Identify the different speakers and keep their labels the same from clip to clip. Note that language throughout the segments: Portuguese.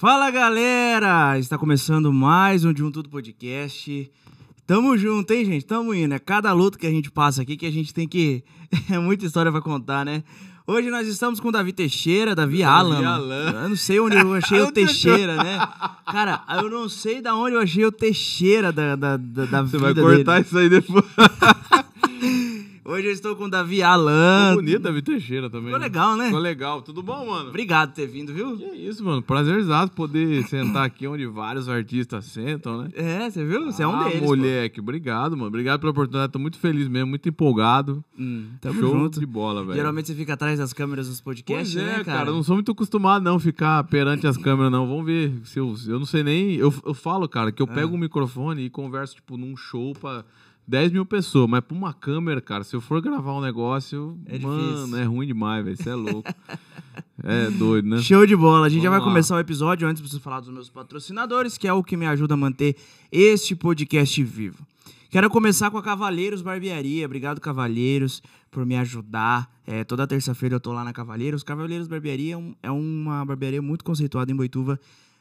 Speaker 1: Fala galera! Está começando mais um De Um Tudo Podcast. Tamo junto, hein, gente? Tamo indo. É cada luta que a gente passa aqui que a gente tem que. É muita história pra contar, né? Hoje nós estamos com o Davi Teixeira, Davi Alan.
Speaker 2: Alan.
Speaker 1: Eu não sei onde eu achei o Teixeira, né? Cara, eu não sei da onde eu achei o Teixeira da, da, da, da
Speaker 2: Você vai cortar
Speaker 1: dele.
Speaker 2: isso aí depois.
Speaker 1: Hoje eu estou com o Davi Alan.
Speaker 2: Ficou bonito, Davi Teixeira também.
Speaker 1: Ficou
Speaker 2: né?
Speaker 1: legal, né?
Speaker 2: Ficou legal. Tudo bom, mano?
Speaker 1: Obrigado por ter vindo, viu?
Speaker 2: Que isso, mano. Prazerzato poder sentar aqui onde vários artistas sentam, né?
Speaker 1: É, você viu? Você é um
Speaker 2: ah,
Speaker 1: deles. pô.
Speaker 2: moleque. Obrigado, mano. Obrigado pela oportunidade. Tô muito feliz mesmo, muito empolgado.
Speaker 1: Hum, tamo
Speaker 2: Show
Speaker 1: junto.
Speaker 2: de bola, velho.
Speaker 1: Geralmente você fica atrás das câmeras dos podcasts,
Speaker 2: Pois é,
Speaker 1: né,
Speaker 2: cara?
Speaker 1: cara?
Speaker 2: não sou muito acostumado não ficar perante as câmeras, não. Vamos ver se eu, eu não sei nem. Eu, eu falo, cara,
Speaker 1: Ah.
Speaker 2: que eu pego um microfone e converso, tipo, num show pra 10 mil pessoas, mas pra uma câmera, cara, se eu for gravar um negócio,
Speaker 1: É
Speaker 2: mano,
Speaker 1: difícil.
Speaker 2: é ruim demais, velho. Você é louco. é doido, né?
Speaker 1: Show de bola. A gente já vai
Speaker 2: Vamos lá.
Speaker 1: começar o episódio. Antes, preciso falar dos meus patrocinadores, que é o que me ajuda a manter este podcast vivo. Quero começar com a Cavalheiros Barbearia. Obrigado, Cavalheiros, por me ajudar. É, toda terça-feira eu tô lá na Cavalheiros. Cavalheiros Barbearia é, um- é uma barbearia muito conceituada em Boituva.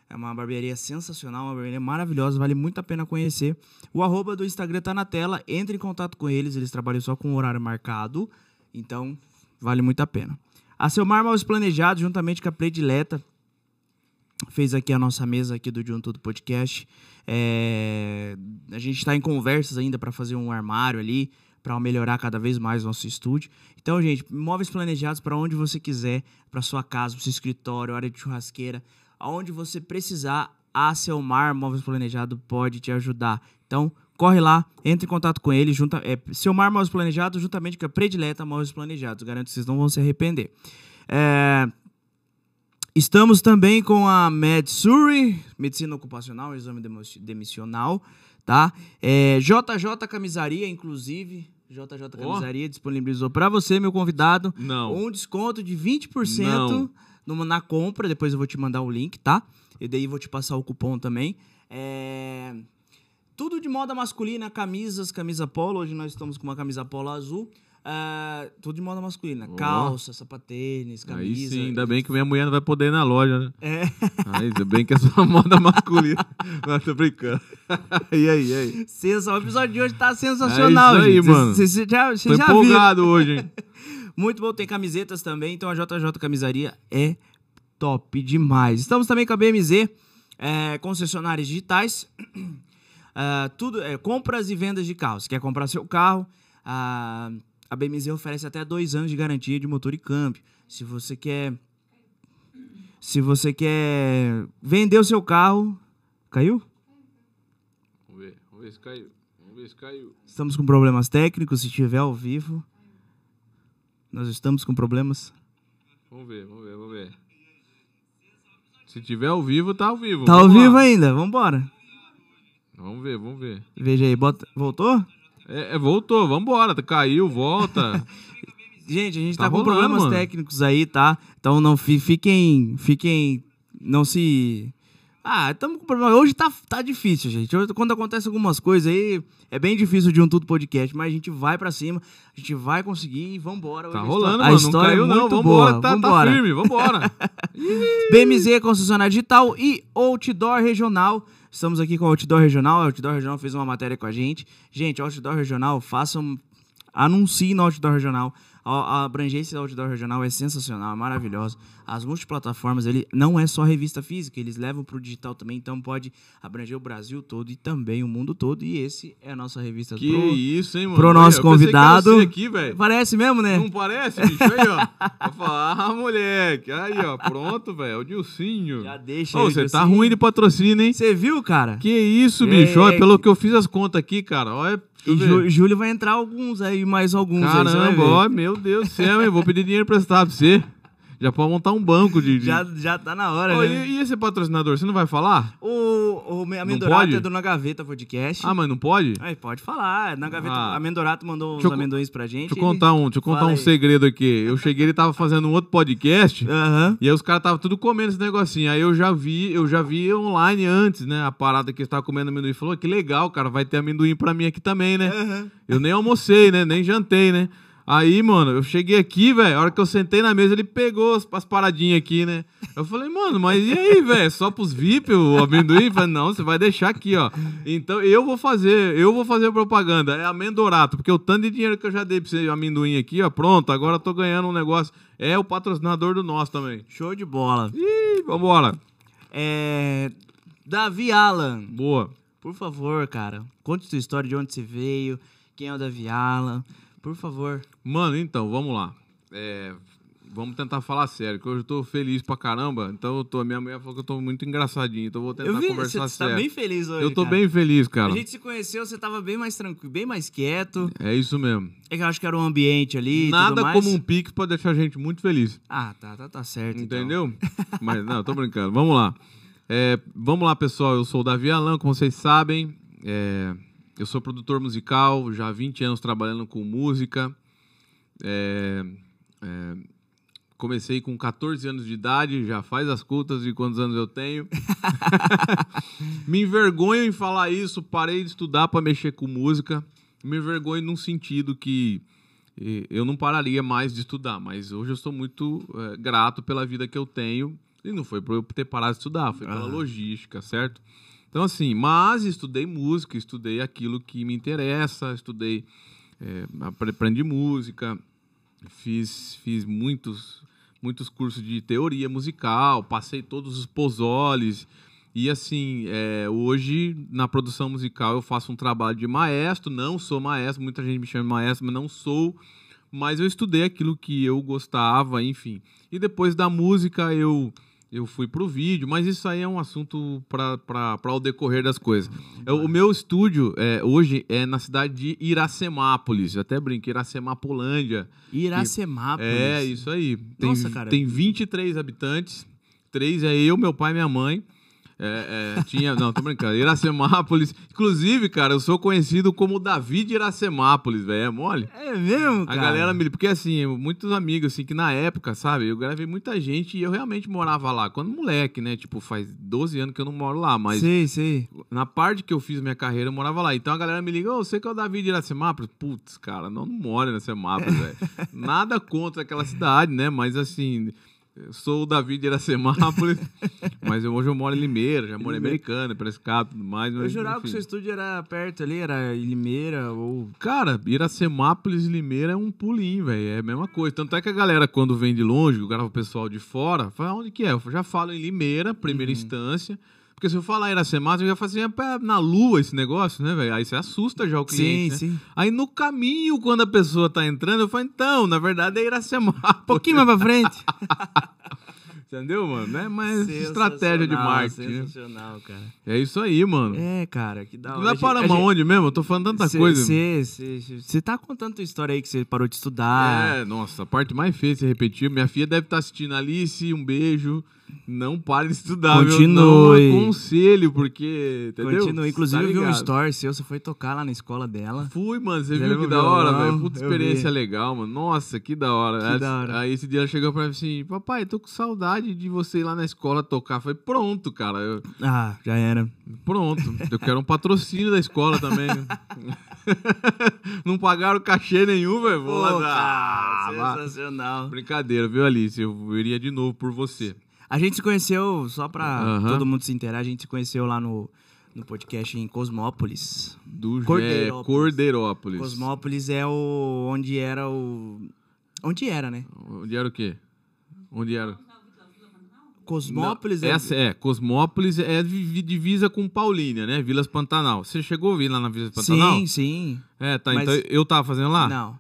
Speaker 1: É uma barbearia sensacional, uma barbearia maravilhosa, vale muito a pena conhecer. O arroba do Instagram tá na tela, entre em contato com eles, eles trabalham só com horário marcado, então vale muito a pena. A Selmar Móveis Planejados, juntamente com a Predileta, fez aqui a nossa mesa aqui do De Um Tudo Podcast. É, a gente está em conversas ainda para fazer um armário ali, para melhorar cada vez mais o nosso estúdio. Então, gente, móveis planejados para onde você quiser, para sua casa, para seu escritório, área de churrasqueira, aonde você precisar, a Selmar Móveis Planejado pode te ajudar. Então, corre lá, entre em contato com ele, junta, é, Selmar Móveis Planejados, juntamente com a Predileta Móveis Planejados. Garanto que vocês não vão se arrepender. É, Estamos também com a MedSuri, Medicina Ocupacional, Exame Demissional, tá? É, JJ Camisaria, inclusive, JJ. Camisaria disponibilizou para você, meu convidado,
Speaker 2: Não.
Speaker 1: um desconto de 20%
Speaker 2: Não.
Speaker 1: Numa- na compra. Depois eu vou te mandar o link, tá? E daí vou te passar o cupom também. É, Tudo de moda masculina, camisas, camisa polo. Hoje nós estamos com uma camisa polo azul. Ah, tudo de moda masculina.
Speaker 2: Ó.
Speaker 1: Calça, sapatênis,
Speaker 2: Aí
Speaker 1: camisa.
Speaker 2: sim, ainda bem que minha mulher não vai poder ir na loja, né?
Speaker 1: É.
Speaker 2: Aí, ainda bem que é só moda masculina. Não, tô brincando. E aí, e aí?
Speaker 1: Sensa- O episódio de hoje tá sensacional,
Speaker 2: É isso aí,
Speaker 1: gente.
Speaker 2: mano.
Speaker 1: Vocês já,
Speaker 2: Tô
Speaker 1: já viram.
Speaker 2: empolgado hoje, hein?
Speaker 1: Muito bom, tem camisetas também. Então a JJ Camisaria é top demais. Estamos também com a BMZ, é, concessionárias digitais. Ah, tudo, é, compras e vendas de carros. Quer comprar seu carro? ah, a BMZ oferece até dois anos de garantia de motor e câmbio. Se você quer. Se você quer vender o seu carro. Caiu?
Speaker 2: Vamos ver, vamos ver se caiu. Vamos ver se caiu.
Speaker 1: Estamos com problemas técnicos. Se tiver ao vivo, nós estamos com problemas.
Speaker 2: Vamos ver, vamos ver, vamos ver. Se tiver ao vivo, tá ao vivo.
Speaker 1: Tá ao
Speaker 2: Vamos lá.
Speaker 1: vivo ainda, vambora.
Speaker 2: Vamos ver, vamos ver.
Speaker 1: Veja aí, bota... voltou?
Speaker 2: É, é, voltou, vambora. tá- Caiu, volta.
Speaker 1: Gente, a gente
Speaker 2: Tá
Speaker 1: tá, com
Speaker 2: rolando,
Speaker 1: problemas
Speaker 2: mano.
Speaker 1: técnicos aí, tá? Então não fi- fiquem. Fiquem. Não se. Ah, estamos com problema. Hoje tá, tá difícil, gente. Hoje, quando acontece algumas coisas aí, é bem difícil de um tudo podcast, mas a gente vai pra cima, a gente vai conseguir e vambora.
Speaker 2: Tá
Speaker 1: Hoje a
Speaker 2: rolando,
Speaker 1: histó-
Speaker 2: mano.
Speaker 1: A história
Speaker 2: não caiu,
Speaker 1: é
Speaker 2: não.
Speaker 1: muito
Speaker 2: Vambora,
Speaker 1: boa.
Speaker 2: tá, tá
Speaker 1: vambora.
Speaker 2: firme, vambora.
Speaker 1: BMZ Concessionária Digital e Outdoor Regional. Estamos aqui com o Outdoor Regional. O Outdoor Regional fez uma matéria com a gente. Gente, Outdoor Regional, façam. Anuncie no Outdoor Regional. A a abrangência do Outdoor Regional é sensacional, é maravilhosa. As multiplataformas, ele não é só revista física, eles levam para o digital também, então pode abranger o Brasil todo e também o mundo todo. E esse é a nossa revista
Speaker 2: que
Speaker 1: pro-
Speaker 2: isso, hein, mano.
Speaker 1: pro nosso
Speaker 2: eu
Speaker 1: convidado.
Speaker 2: aqui.
Speaker 1: Parece mesmo, né?
Speaker 2: Não parece, bicho? Aí, ó. Falar, ah, moleque. Aí, ó. Pronto, velho. É o Dilcinho.
Speaker 1: Já deixa
Speaker 2: Ô,
Speaker 1: aí,
Speaker 2: você tá ruim de patrocínio, hein?
Speaker 1: Você viu, cara?
Speaker 2: Que isso, bicho? Olha, pelo
Speaker 1: que-
Speaker 2: que eu fiz as contas aqui, cara. Olha.
Speaker 1: Jú- Júlio vai entrar alguns aí, mais alguns aí.
Speaker 2: Caramba,
Speaker 1: ver.
Speaker 2: ó, meu Deus do céu, hein? Vou pedir dinheiro emprestado pra você. Já pode montar um banco de. de...
Speaker 1: Já, já tá na hora,
Speaker 2: Ô,
Speaker 1: né?
Speaker 2: e, e esse patrocinador, você não vai falar?
Speaker 1: O, o? Amendorato é do Na Gaveta Podcast.
Speaker 2: Ah, mas não pode?
Speaker 1: Aí, pode falar. Na Gaveta,
Speaker 2: Ah.
Speaker 1: Amendorato mandou uns
Speaker 2: Deixa eu co-
Speaker 1: amendoins pra gente.
Speaker 2: Deixa eu contar um, deixa eu contar um
Speaker 1: aí.
Speaker 2: segredo aqui. Eu cheguei, ele tava fazendo um outro podcast.
Speaker 1: Aham.
Speaker 2: E aí os caras estavam tudo comendo esse negocinho. Aí eu já vi, eu já vi online antes, né? A parada que eles estavam comendo amendoim. Falou, que legal, cara, vai ter amendoim pra mim aqui também, né?
Speaker 1: Aham.
Speaker 2: Eu nem almocei, né? Nem jantei, né? Aí, mano, eu cheguei aqui, velho. A hora que eu sentei na mesa, ele pegou as, as paradinhas aqui, né? Eu falei, mano, mas e aí, velho? Só pros VIP o amendoim? Falei, não, você vai deixar aqui, ó. Então eu vou fazer, eu vou fazer propaganda. É amendorato, porque o tanto de dinheiro que eu já dei pra você amendoim aqui, ó. Pronto, agora eu tô ganhando um negócio. É o patrocinador do nosso também.
Speaker 1: Show de bola.
Speaker 2: Ih, vambora.
Speaker 1: É. Davi Alan,
Speaker 2: Boa.
Speaker 1: por favor, cara, conte sua história de onde você veio, quem é o Davi Alan. Por favor.
Speaker 2: Mano, então, vamos lá. É, vamos tentar falar sério, que hoje eu tô feliz pra caramba. Então eu tô. Minha mulher falou que eu tô muito engraçadinho, então eu vou tentar
Speaker 1: Eu vi, você
Speaker 2: conversar
Speaker 1: tá
Speaker 2: sério.
Speaker 1: bem feliz hoje.
Speaker 2: eu tô
Speaker 1: cara.
Speaker 2: bem feliz, cara.
Speaker 1: A gente se conheceu, você tava bem mais tranquilo, bem mais quieto.
Speaker 2: É isso mesmo.
Speaker 1: É que eu acho que era um ambiente ali.
Speaker 2: Nada como um pix pra deixar a gente muito feliz.
Speaker 1: Ah, tá, tá, tá certo. então.
Speaker 2: Entendeu? Mas não, tô brincando. Vamos lá. É, vamos lá, pessoal. Eu sou o Davi Alan, como vocês sabem. É, eu sou produtor musical, já há 20 anos trabalhando com música. É, é, comecei com 14 anos de idade, já faz as contas de quantos anos eu tenho. Me envergonho em falar isso, parei de estudar para mexer com música. Me envergonho num sentido que eu não pararia mais de estudar, mas hoje eu sou muito eh, grato pela vida que eu tenho. E não foi por eu ter parado de estudar, foi pela logística, certo? Então, assim, mas estudei música, estudei aquilo que me interessa, estudei, apre- aprendi música, fiz, fiz muitos, muitos cursos de teoria musical, passei todos os posoles. E assim, é, hoje na produção musical eu faço um trabalho de maestro, não sou maestro, muita gente me chama de maestro, mas não sou. Mas eu estudei aquilo que eu gostava, enfim. E depois da música eu eu fui pro vídeo, mas isso aí é um assunto para o decorrer das coisas. É, O meu estúdio é, hoje é na cidade de Iracemápolis, eu até brinquei, Iracemápolândia.
Speaker 1: Iracemápolis.
Speaker 2: É, isso aí. Tem,
Speaker 1: Nossa, cara.
Speaker 2: tem 23 habitantes. Três é eu, meu pai e minha mãe. É, é, tinha. Não, tô brincando. Iracemápolis. Inclusive, cara, eu sou conhecido como Davi de Iracemápolis, velho. É mole?
Speaker 1: É mesmo,
Speaker 2: A
Speaker 1: cara?
Speaker 2: galera me. Porque assim, muitos amigos, assim, que na época, sabe, eu gravei muita gente e eu realmente morava lá. Quando moleque, né? Tipo, faz 12 anos que eu não moro lá, mas
Speaker 1: Sei, sei.
Speaker 2: na parte que eu fiz minha carreira, eu morava lá. Então a galera me liga, ô, você que é o Davi de Iracemápolis? Putz, cara, não, não mora em Iracemápolis, velho. Nada contra aquela cidade, né? Mas assim, eu sou o Davi de Iracemápolis, mas eu- hoje eu moro em Limeira, já moro em. Americana, Prescap, tudo mais.
Speaker 1: Eu
Speaker 2: Mas,
Speaker 1: jurava que o
Speaker 2: enfim.
Speaker 1: seu estúdio era perto ali, era em Limeira ou...
Speaker 2: Cara, Iracemápolis e Limeira é um pulinho, velho. É a mesma coisa. Tanto é que a galera, quando vem de longe, grava o pessoal de fora, fala onde que é? Eu já falo em Limeira, primeira
Speaker 1: Uhum.
Speaker 2: instância. Porque se eu falar Iracemápolis, eu já falo assim, é na lua esse negócio, né, velho? Aí você assusta já o cliente,
Speaker 1: sim,
Speaker 2: né?
Speaker 1: sim.
Speaker 2: Aí no caminho, quando a pessoa tá entrando, eu falo, então, na verdade é Iracemápolis.
Speaker 1: Um pouquinho mais pra frente.
Speaker 2: Entendeu, mano? Né? Mas estratégia de
Speaker 1: Sensacional,
Speaker 2: marketing, né?
Speaker 1: Sensacional, cara.
Speaker 2: É isso aí, mano.
Speaker 1: É, cara, que da hora. A gente-
Speaker 2: para
Speaker 1: gente-
Speaker 2: onde mesmo? Eu tô falando tanta
Speaker 1: Cê-
Speaker 2: coisa.
Speaker 1: cê- cê- Você tá contando tua história aí que você parou de estudar.
Speaker 2: É, nossa, a parte mais feia de se repetir. Minha filha deve estar assistindo Alice, um beijo. Não pare de estudar?
Speaker 1: Continue.
Speaker 2: Não aconselho, porque. Entendeu?
Speaker 1: Continua. Inclusive,
Speaker 2: Tá
Speaker 1: eu vi um story seu, você foi tocar lá na escola dela.
Speaker 2: Fui, mano, você viu que da hora, velho? Puta experiência
Speaker 1: vi.
Speaker 2: legal, mano. Nossa, que da hora.
Speaker 1: Que
Speaker 2: aí,
Speaker 1: da hora.
Speaker 2: aí esse dia ela chegou pra mim assim: Papai, tô com saudade de você ir lá na escola tocar. Falei, pronto, cara. eu-
Speaker 1: Ah, já era.
Speaker 2: pronto. Eu quero um patrocínio da escola também. Não pagaram cachê nenhum, velho. Vou lá
Speaker 1: Pô,
Speaker 2: dar.
Speaker 1: cara,
Speaker 2: Ah,
Speaker 1: sensacional.
Speaker 2: Brincadeira, viu, Alice? Eu iria de novo por você.
Speaker 1: A gente se conheceu, só pra todo mundo se inteirar, a gente se conheceu lá no, no podcast em Cosmópolis.
Speaker 2: Do
Speaker 1: Cordeirópolis.
Speaker 2: Cordeirópolis. Cordeirópolis.
Speaker 1: Cosmópolis é o. onde era o. Onde era, né?
Speaker 2: Onde era o quê? Onde era?
Speaker 1: Cosmópolis
Speaker 2: Não, essa é, Cosmópolis é divi- divisa com Paulínia, né? Vilas Pantanal. Você chegou a ouvir lá na Vila Pantanal?
Speaker 1: Sim, sim.
Speaker 2: É, tá.
Speaker 1: Mas-
Speaker 2: Então eu tava fazendo lá?
Speaker 1: Não.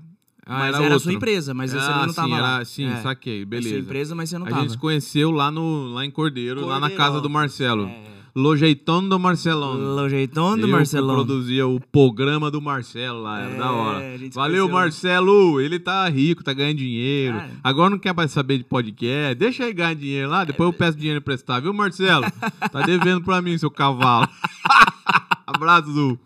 Speaker 2: Ah,
Speaker 1: mas
Speaker 2: era,
Speaker 1: era, a sua empresa, mas você
Speaker 2: ah,
Speaker 1: não tava
Speaker 2: sim,
Speaker 1: lá.
Speaker 2: Era, sim,
Speaker 1: É.
Speaker 2: saquei,
Speaker 1: É
Speaker 2: beleza.
Speaker 1: sua empresa, mas você não
Speaker 2: a
Speaker 1: tava.
Speaker 2: gente se conheceu lá, no, lá em Cordeiro, lá na casa do Marcelo.
Speaker 1: É.
Speaker 2: Lojeitão do Marcelão.
Speaker 1: Lojeitão do Marcelão.
Speaker 2: produzia o programa do Marcelo lá, era
Speaker 1: É,
Speaker 2: da
Speaker 1: a
Speaker 2: hora. Valeu,
Speaker 1: conheceu.
Speaker 2: Marcelo! Ele tá rico, tá ganhando dinheiro.
Speaker 1: Cara.
Speaker 2: Agora não quer mais saber de podcast. Deixa ele ganhar dinheiro lá, depois eu peço dinheiro emprestado, viu, Marcelo? Tá devendo pra mim, seu cavalo. Abraço, Du.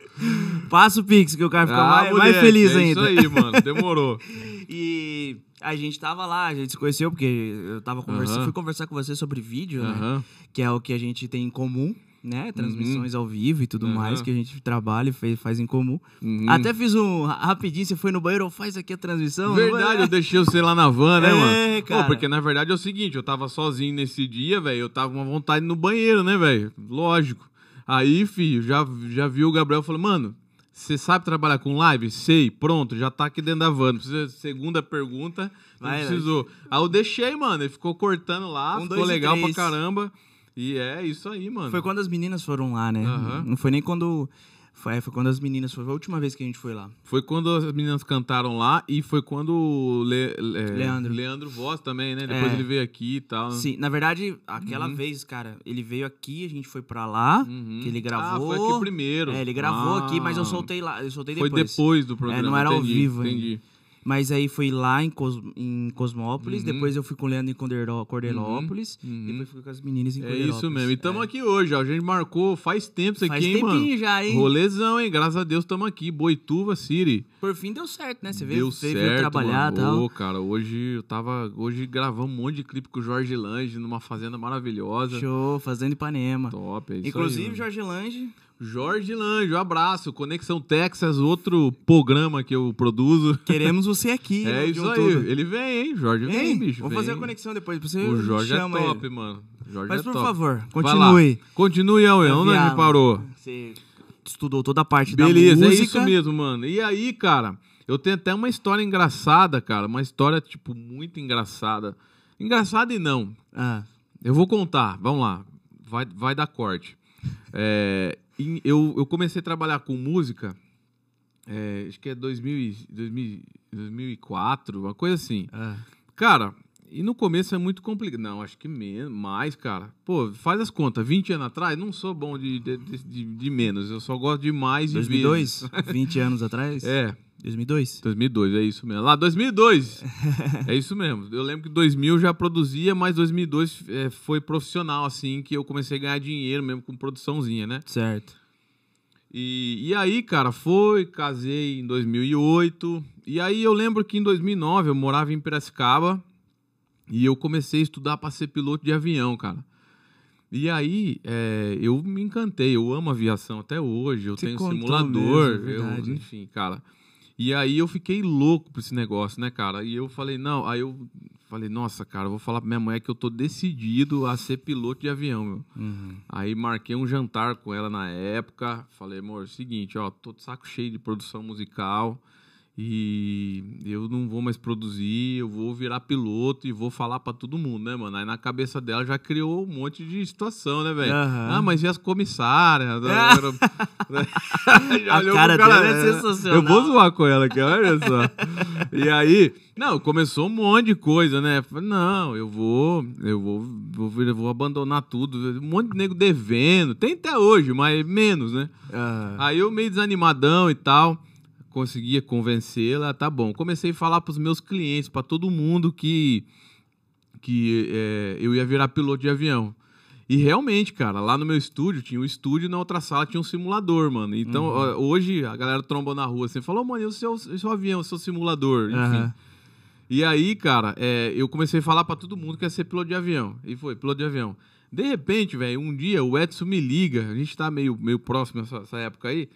Speaker 1: Passa o Pix, que o cara fica
Speaker 2: Ah,
Speaker 1: mais, mais feliz
Speaker 2: é
Speaker 1: ainda.
Speaker 2: Isso aí, mano. Demorou.
Speaker 1: E a gente tava lá, a gente se conheceu porque eu tava conversando,
Speaker 2: Aham.
Speaker 1: fui conversar com você sobre vídeo, né?
Speaker 2: Aham.
Speaker 1: Que é o que a gente tem em comum. né? Transmissões ao vivo e tudo
Speaker 2: Aham.
Speaker 1: mais, que a gente trabalha e faz em comum.
Speaker 2: Uhum.
Speaker 1: Até fiz um rapidinho, você foi no banheiro, faz aqui a transmissão.
Speaker 2: Verdade, eu deixei você lá na van, né,
Speaker 1: É,
Speaker 2: mano? Pô,
Speaker 1: cara.
Speaker 2: porque na verdade é o seguinte, eu tava sozinho nesse dia, velho, eu tava com uma vontade no banheiro, né, velho? Lógico. Aí, filho, já, já viu o Gabriel e falou, mano, você sabe trabalhar com live? Sei, pronto, já tá aqui dentro da van. Precisa, segunda pergunta, não
Speaker 1: Vai,
Speaker 2: precisou. Aí eu deixei, mano, ele ficou cortando lá,
Speaker 1: Um,
Speaker 2: ficou legal pra caramba. E é isso aí, mano.
Speaker 1: Foi quando as meninas foram lá, né?
Speaker 2: Aham.
Speaker 1: Não foi nem quando. Foi, foi quando as meninas. Foi a última vez que a gente foi lá.
Speaker 2: Foi quando as meninas cantaram lá e foi quando o Le- Le-
Speaker 1: Leandro.
Speaker 2: Leandro Voz também, né? Depois
Speaker 1: É.
Speaker 2: ele veio aqui e tal.
Speaker 1: Sim, na verdade, aquela
Speaker 2: Uhum.
Speaker 1: vez, cara, ele veio aqui, a gente foi pra lá,
Speaker 2: Uhum.
Speaker 1: que ele gravou.
Speaker 2: Ah, foi aqui primeiro.
Speaker 1: É, ele gravou
Speaker 2: Ah,
Speaker 1: aqui, mas eu soltei lá, eu soltei
Speaker 2: Foi
Speaker 1: depois.
Speaker 2: depois do programa.
Speaker 1: É, não era ao
Speaker 2: entendi,
Speaker 1: vivo ainda. Mas aí foi lá em, Cos- em Cosmópolis,
Speaker 2: Uhum.
Speaker 1: depois eu fui com o Leandro em Cordeló- Cordelópolis,
Speaker 2: Uhum.
Speaker 1: depois fui com as meninas em
Speaker 2: É
Speaker 1: Cordelópolis.
Speaker 2: isso mesmo. E estamos
Speaker 1: É.
Speaker 2: aqui hoje, ó. A gente marcou faz tempo isso aqui,
Speaker 1: Faz
Speaker 2: hein,
Speaker 1: tempinho
Speaker 2: mano?
Speaker 1: já, hein?
Speaker 2: Rolezão, hein? Graças a Deus estamos aqui. Boituva City.
Speaker 1: Por fim deu certo, né? Você veio,
Speaker 2: Deu certo,
Speaker 1: veio trabalhar e tal.
Speaker 2: Ô, cara, hoje eu tava... Hoje gravamos um monte de clipe com o Jorge Lange numa fazenda maravilhosa.
Speaker 1: Show, fazendo Ipanema.
Speaker 2: Top, é isso
Speaker 1: Inclusive,
Speaker 2: aí.
Speaker 1: Jorge Lange,
Speaker 2: Jorge Lange, um abraço. Conexão Texas, outro programa que eu produzo.
Speaker 1: queremos você aqui.
Speaker 2: É
Speaker 1: no
Speaker 2: isso aí. Ele vem, hein? Jorge vem,
Speaker 1: Vem,
Speaker 2: bicho.
Speaker 1: Vamos
Speaker 2: vem.
Speaker 1: fazer a conexão depois. Você
Speaker 2: O Jorge é top,
Speaker 1: ele.
Speaker 2: mano. Jorge
Speaker 1: Mas
Speaker 2: é
Speaker 1: por
Speaker 2: top.
Speaker 1: favor, continue.
Speaker 2: Continue, Aue. Onde a gente
Speaker 1: Viado.
Speaker 2: parou?
Speaker 1: Você estudou toda a parte
Speaker 2: Beleza,
Speaker 1: da
Speaker 2: é
Speaker 1: música.
Speaker 2: isso mesmo, mano. E aí, cara, eu tenho até uma história engraçada, cara. Uma história, tipo, muito engraçada. Engraçada e não.
Speaker 1: Ah,
Speaker 2: Eu vou contar, vamos lá. Vai, vai dar corte. É, eu, eu comecei a trabalhar com música, é, acho que é 2000, e- 2000, 2004, uma coisa assim.
Speaker 1: ah.
Speaker 2: Cara, e no começo é muito complicado. Não, acho que menos, mais, cara. Pô, faz as contas. 20 anos atrás, não sou bom de, de, de- de menos. Eu só gosto de mais e
Speaker 1: 2002? 20 anos atrás?
Speaker 2: É,
Speaker 1: 2002?
Speaker 2: 2002, é isso mesmo. Lá, 2002. é isso mesmo. Eu lembro que 2000 eu já produzia, mas 2002 é, foi profissional, assim, que eu comecei a ganhar dinheiro mesmo com produçãozinha, né?
Speaker 1: Certo.
Speaker 2: E, e aí, cara, foi, casei em 2008. E aí eu lembro que em 2009 eu morava em Piracicaba e eu comecei a estudar para ser piloto de avião, cara. E aí é, eu me encantei, eu amo aviação até hoje, eu
Speaker 1: Você
Speaker 2: tenho simulador,
Speaker 1: mesmo,
Speaker 2: eu- enfim, cara. E aí eu fiquei louco por esse negócio, né, cara? E eu falei, não, aí eu falei, nossa, cara, eu vou falar pra minha mulher que eu tô decidido a ser piloto de avião, meu.
Speaker 1: Uhum.
Speaker 2: Aí marquei um jantar com ela na época. Falei, amor, é seguinte, ó, tô de saco cheio de produção musical e eu não vou mais produzir, eu vou virar piloto e vou falar pra todo mundo, né, mano? Aí na cabeça dela já criou um monte de situação, né, velho?
Speaker 1: Aham.
Speaker 2: Ah, mas e as comissárias? Já
Speaker 1: A cara
Speaker 2: pro
Speaker 1: dela é
Speaker 2: né?
Speaker 1: sensacional.
Speaker 2: Eu vou zoar com ela aqui, olha só. e aí, não, começou um monte de coisa, né? Falei, não, eu vou, eu vou, vou, vou abandonar tudo. Um monte de nego devendo. Tem até hoje, mas menos, né?
Speaker 1: Ah,
Speaker 2: Aí eu meio desanimadão e tal, conseguia convencê-la, tá bom. Comecei a falar pros meus clientes, pra todo mundo que que é, eu ia virar piloto de avião. E realmente, cara, lá no meu estúdio tinha um estúdio e na outra sala tinha um simulador, mano. Então, ó, hoje a galera tromba na rua assim, falou, mano, e o seu, o seu avião, o seu simulador? Enfim.
Speaker 1: aham.
Speaker 2: E aí, cara, é, eu comecei a falar pra todo mundo que ia ser piloto de avião. E foi, piloto de avião. De repente, velho, um dia o Edson me liga, a gente tá meio, meio próximo nessa essa época aí.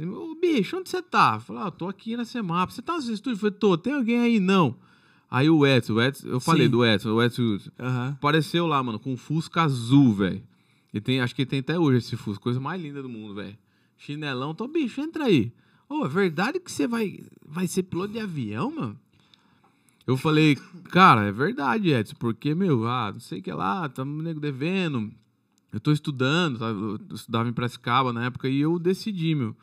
Speaker 2: Ele, ô bicho, onde você tá? Eu falei, ah, tô aqui na Semap. Você tá no seu estúdio? Eu falei, tô, tem alguém aí? Não. Aí o Edson, o Edson eu falei
Speaker 1: Sim.
Speaker 2: do Edson, o Edson
Speaker 1: Aham.
Speaker 2: apareceu lá, mano, com um Fusca azul, velho. E tem, acho que tem até hoje esse Fusca, coisa mais linda do mundo, velho. Chinelão, tô, bicho, entra aí. Ô, é verdade que você vai, vai ser piloto de avião, mano? Eu falei, cara, é verdade, Edson, porque, meu, ah, não sei o que lá, tá um nego devendo. Eu tô estudando, tá? eu estudava em Piracicaba na época e eu decidi, meu.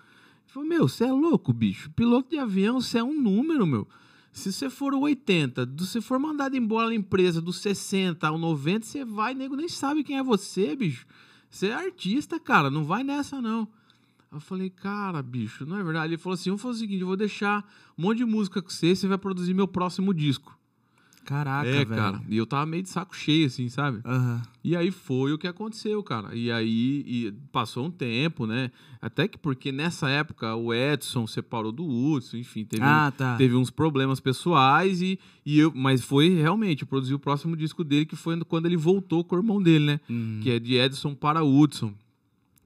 Speaker 2: Falou, meu, você é louco, bicho. Piloto de avião, você é um número, meu. Se você for o 80, do- se for mandado embora da empresa dos 60 ao 90, você vai, nego nem sabe quem é você, bicho. Você é artista, cara, não vai nessa, não. Eu falei, cara, bicho, não é verdade. Ele falou assim: vamos fazer o seguinte, eu vou deixar um monte de música com você, você vai produzir meu próximo disco.
Speaker 1: Caraca,
Speaker 2: é,
Speaker 1: velho.
Speaker 2: cara. E eu tava meio de saco cheio, assim, sabe?
Speaker 1: Aham.
Speaker 2: E aí foi o que aconteceu, cara. E aí e passou um tempo, né? Até que porque nessa época o Edson separou do Hudson, enfim, teve, um-
Speaker 1: Ah, tá.
Speaker 2: teve uns problemas pessoais e, e eu, mas foi realmente, eu produzi o próximo disco dele que foi quando ele voltou com o irmão dele, né?
Speaker 1: Uhum.
Speaker 2: Que é de Edson para Hudson.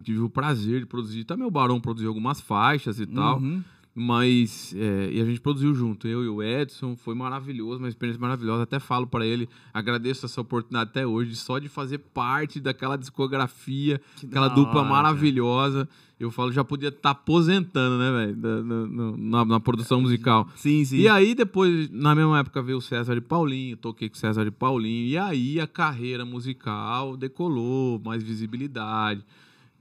Speaker 2: tive o prazer de produzir. Também o Barão produziu algumas faixas e tal. Mas, é, e a gente produziu junto, eu e o Edson, foi maravilhoso, uma experiência maravilhosa. Até falo para ele, agradeço essa oportunidade até hoje, só de fazer parte daquela discografia,
Speaker 1: Que
Speaker 2: aquela dupla
Speaker 1: hora,
Speaker 2: maravilhosa. Eu falo, já podia estar aposentando, né, velho, na, na- na- na produção musical.
Speaker 1: Sim, sim.
Speaker 2: E aí, depois, na mesma época, veio o César de Paulinho, toquei com o César de Paulinho, e aí a carreira musical decolou, mais visibilidade,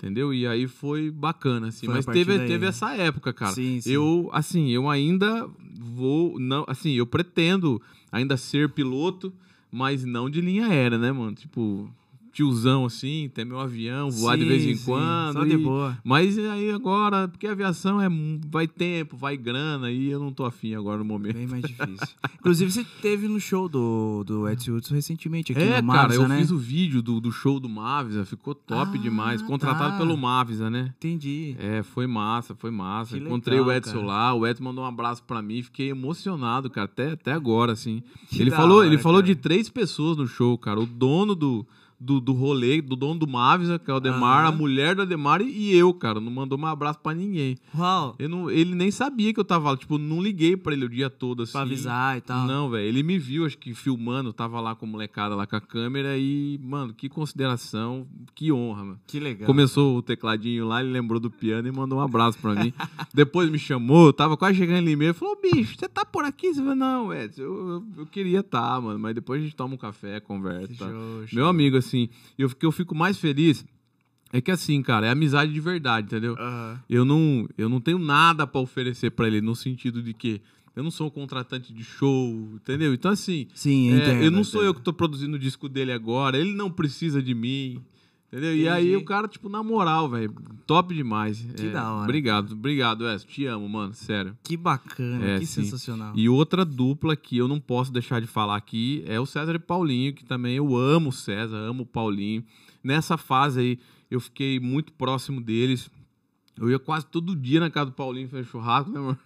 Speaker 2: entendeu? E aí foi bacana, assim.
Speaker 1: Foi
Speaker 2: Mas teve,
Speaker 1: daí.
Speaker 2: teve essa época, cara.
Speaker 1: Sim, sim.
Speaker 2: Eu, assim, eu ainda vou, não, assim, eu pretendo ainda ser piloto, mas não de linha aérea, né, mano? Tipo, tiozão, assim, ter meu avião, voar de
Speaker 1: Sim,
Speaker 2: vez em
Speaker 1: sim,
Speaker 2: quando.
Speaker 1: Só de
Speaker 2: e-
Speaker 1: boa.
Speaker 2: mas aí agora, porque a aviação é vai tempo, vai grana, e eu não tô afim agora no momento.
Speaker 1: Bem mais difícil. Inclusive, você teve no show do, do Edson Hudson recentemente aqui
Speaker 2: É,
Speaker 1: no
Speaker 2: cara,
Speaker 1: Mavisa,
Speaker 2: eu
Speaker 1: né?
Speaker 2: fiz o vídeo do, do show do Mavisa, ficou top
Speaker 1: Ah,
Speaker 2: demais. Contratado
Speaker 1: tá.
Speaker 2: pelo Mavisa, né?
Speaker 1: Entendi.
Speaker 2: É, foi massa, foi massa.
Speaker 1: Que
Speaker 2: Encontrei
Speaker 1: legal,
Speaker 2: o Edson
Speaker 1: cara.
Speaker 2: lá, o Edson mandou um abraço pra mim, fiquei emocionado, cara, até, até agora, assim.
Speaker 1: Que
Speaker 2: ele falou, ele
Speaker 1: hora,
Speaker 2: falou
Speaker 1: cara.
Speaker 2: de três pessoas no show, cara. O dono do, do, do rolê, do dono do Mavisa, que é o Ademar, a mulher do Ademar e eu, cara. Não mandou um abraço pra ninguém.
Speaker 1: Uau.
Speaker 2: Eu não, ele nem sabia que eu tava lá, tipo, não liguei pra ele o dia todo, assim.
Speaker 1: Pra avisar e tal.
Speaker 2: Não, velho. Ele me viu, acho que filmando, tava lá com a molecada lá com a câmera e, mano, que consideração, que honra, mano.
Speaker 1: Que legal.
Speaker 2: Começou o tecladinho lá, ele lembrou do piano e mandou um abraço pra mim. Depois me chamou, eu tava quase chegando ali mesmo. Falou, bicho, você tá por aqui? Você falou, não, Edson, eu, eu, eu queria estar, mano. Mas depois a gente toma um café, conversa. tá?
Speaker 1: Show, show.
Speaker 2: Meu amigo, assim, eu, o que eu fico mais feliz é que, assim, cara, é amizade de verdade, entendeu?
Speaker 1: Aham.
Speaker 2: Eu não, eu não tenho nada pra oferecer pra ele, no sentido de que eu não sou um contratante de show, entendeu? Então, assim,
Speaker 1: Sim,
Speaker 2: é,
Speaker 1: entendo,
Speaker 2: eu não sou eu
Speaker 1: entendo.
Speaker 2: que tô produzindo o disco dele agora, ele não precisa de mim. Entendeu? E aí
Speaker 1: Entendi.
Speaker 2: o cara, tipo, na moral, velho, top demais.
Speaker 1: Que
Speaker 2: É,
Speaker 1: da hora.
Speaker 2: Obrigado, obrigado, Wes. Te amo, mano, sério.
Speaker 1: Que bacana,
Speaker 2: É,
Speaker 1: que
Speaker 2: sim.
Speaker 1: sensacional.
Speaker 2: E outra dupla que eu não posso deixar de falar aqui é o César e Paulinho, que também eu amo o César, amo o Paulinho. Nessa fase aí, eu fiquei muito próximo deles. Eu ia quase todo dia na casa do Paulinho fazer churrasco, né, amor?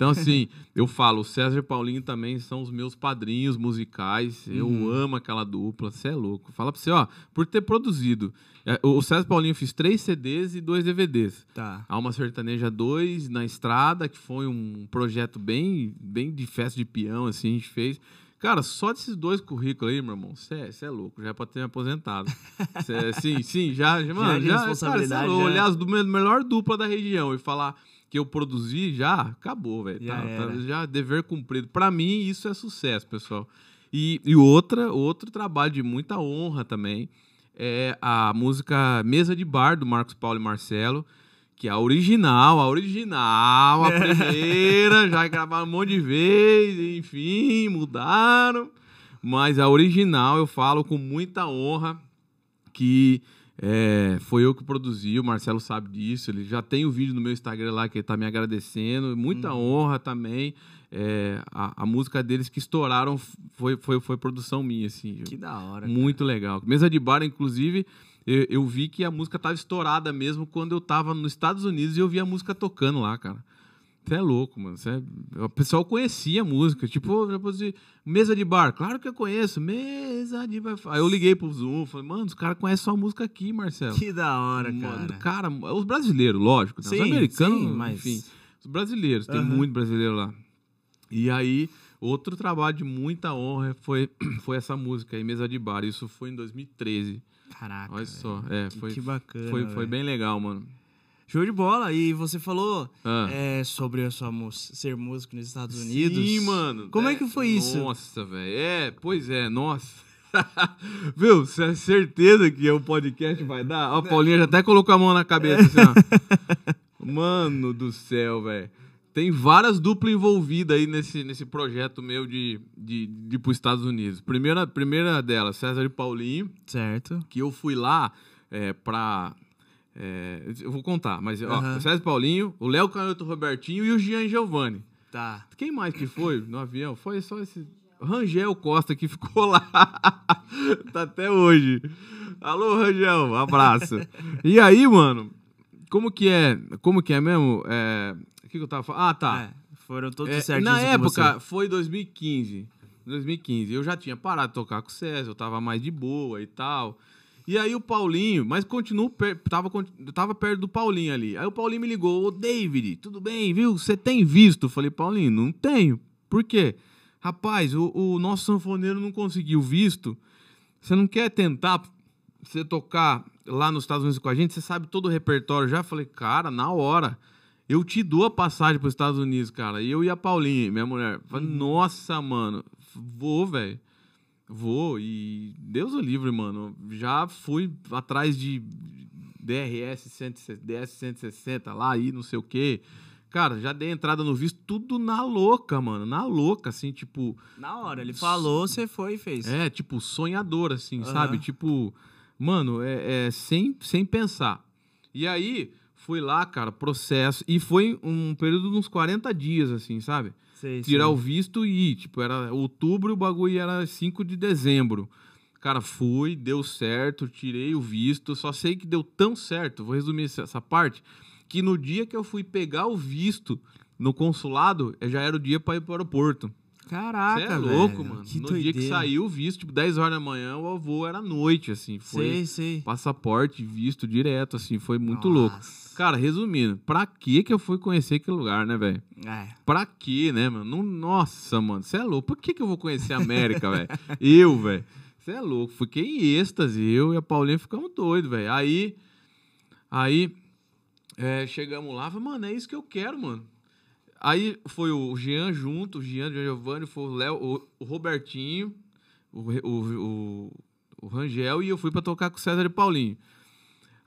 Speaker 2: Então, assim, eu falo, o César e Paulinho também são os meus padrinhos musicais. Eu
Speaker 1: Uhum.
Speaker 2: amo aquela dupla, você é louco. Fala pra você, ó, por ter produzido. É, O César e Paulinho fez três CDs e dois DVDs.
Speaker 1: Tá.
Speaker 2: Alma Sertaneja 2 na estrada, que foi um projeto bem, bem de festa de peão, assim, a gente fez. Cara, só desses dois currículos aí, meu irmão, você é louco, já é pra ter me aposentado. Cê- sim, sim, já, já, mano, já,
Speaker 1: responsabilidade,
Speaker 2: cara, é louco,
Speaker 1: já.
Speaker 2: olhar as do me- melhor dupla da região e falar que eu produzi, já acabou, velho.
Speaker 1: Já
Speaker 2: Tá, tá- já dever cumprido. Pra mim, isso é sucesso, pessoal. E, e outra, outro trabalho de muita honra também é a música Mesa de Bar, do Marcos Paulo e Marcelo, que é a original, a original, a primeira, já gravaram um monte de vezes, enfim, mudaram. Mas a original eu falo com muita honra que é, foi eu que produzi, o Marcelo sabe disso, ele já tem o vídeo no meu Instagram lá que ele tá me agradecendo, muita honra também. É, a, a música deles que estouraram foi, foi, foi produção minha, assim.
Speaker 1: Que da hora.
Speaker 2: Muito legal. Mesa de bar, inclusive, eu, eu vi que a música tava estourada mesmo quando eu tava nos Estados Unidos e eu vi a música tocando lá, cara. Você é louco, mano. Cê é... O pessoal conhecia a música. Tipo, de... mesa de bar. Claro que eu conheço. Mesa de bar. Aí eu liguei pro Zoom. Falei, mano, os caras conhecem sua música aqui, Marcelo.
Speaker 1: Que da hora,
Speaker 2: Mano,
Speaker 1: cara.
Speaker 2: cara, os brasileiros, lógico. né?
Speaker 1: Sim,
Speaker 2: os americanos,
Speaker 1: sim, mas-
Speaker 2: enfim. Os brasileiros, tem muito brasileiro lá. E aí, outro trabalho de muita honra foi, foi essa música aí, Mesa de Bar. Isso foi em 2013.
Speaker 1: Caraca.
Speaker 2: Olha só, é,
Speaker 1: Que-
Speaker 2: foi,
Speaker 1: que bacana.
Speaker 2: foi, foi bem legal, mano.
Speaker 1: Show de bola. E você falou
Speaker 2: Ah.
Speaker 1: é, sobre a sua ser músico nos Estados Unidos.
Speaker 2: Sim, mano.
Speaker 1: Como é que foi isso?
Speaker 2: Nossa, velho. É, pois é, nossa. Viu? Cê é certeza que o podcast vai dar? Ó, a Paulinha já até colocou a mão na cabeça assim, ó. Mano do céu, velho. Tem várias duplas envolvidas aí nesse, nesse projeto meu de, de, de ir para os Estados Unidos. Primeira, primeira delas, César e Paulinho,
Speaker 1: Certo.
Speaker 2: que eu fui lá é, pra. É, eu vou contar, mas ó,
Speaker 1: Aham.
Speaker 2: César Paulinho, o Léo Canhoto Robertinho e o Gian Giovanni.
Speaker 1: Tá.
Speaker 2: Quem mais que foi no avião? Foi só esse. Rangel Costa que ficou lá. tá até hoje. Alô, Rangel, um abraço. e aí, mano, como que é? Como que é mesmo? É, O que, que eu tava falando? Ah, tá.
Speaker 1: É, foram todos
Speaker 2: É,
Speaker 1: certinhos
Speaker 2: na época,
Speaker 1: você.
Speaker 2: foi 2015. 2015. Eu já tinha parado de tocar com o César, eu tava mais de boa e tal. E aí o Paulinho, mas continuo, per, tava, tava perto do Paulinho ali. Aí o Paulinho me ligou, ô David, tudo bem, viu? Você tem visto? Eu falei, Paulinho, não tenho. Por quê? Rapaz, o, o nosso sanfoneiro não conseguiu visto. Você não quer tentar você tocar lá nos Estados Unidos com a gente? Você sabe todo o repertório já? Eu falei, cara, na hora. Eu te dou a passagem para os Estados Unidos, cara. E eu e a Paulinha, minha mulher. Falei, nossa, mano, vou, velho. Vou. E Deus o livre, mano. Já fui atrás de DRS 160, DS 160 lá e não sei o quê. Cara, já dei entrada no visto, tudo na louca, mano. Na louca, assim, tipo.
Speaker 1: Na hora, ele falou, você foi e fez.
Speaker 2: É, tipo, sonhador, assim,
Speaker 1: Aham.
Speaker 2: sabe? Tipo, mano, é, é sem, sem pensar. E aí, fui lá, cara, processo. E foi um período de uns 40 dias, assim, sabe?
Speaker 1: Sei,
Speaker 2: Tirar
Speaker 1: sei.
Speaker 2: o visto e ir. Tipo, era outubro, o bagulho era 5 de dezembro. Cara, fui, deu certo, tirei o visto. Só sei que deu tão certo, vou resumir essa, parte, que no dia que eu fui pegar o visto no consulado, eh, já era o dia pra ir pro aeroporto.
Speaker 1: Caraca,
Speaker 2: é
Speaker 1: velho.
Speaker 2: louco, mano.
Speaker 1: Que
Speaker 2: no
Speaker 1: doideira.
Speaker 2: dia que saiu o visto, tipo, 10 horas da manhã, o voo era noite, assim. Foi
Speaker 1: Sei, sei.
Speaker 2: passaporte, visto direto, assim. Foi muito
Speaker 1: Nossa.
Speaker 2: louco. Cara, resumindo, pra que que eu fui conhecer aquele lugar, né, velho?
Speaker 1: É.
Speaker 2: Pra quê, né, mano? Nossa, mano, você é louco. Por que que eu vou conhecer a América, velho? Eu, velho. Você é louco. Fiquei em êxtase. Eu e a Paulinha ficamos doidos, velho. Aí, aí, é, chegamos lá, falei, mano, é isso que eu quero, mano. Aí foi o Jean junto, o Jean, o Giovanni, foi o Léo, o, o Robertinho, o, o, o, o Rangel e eu fui pra tocar com o César e Paulinho.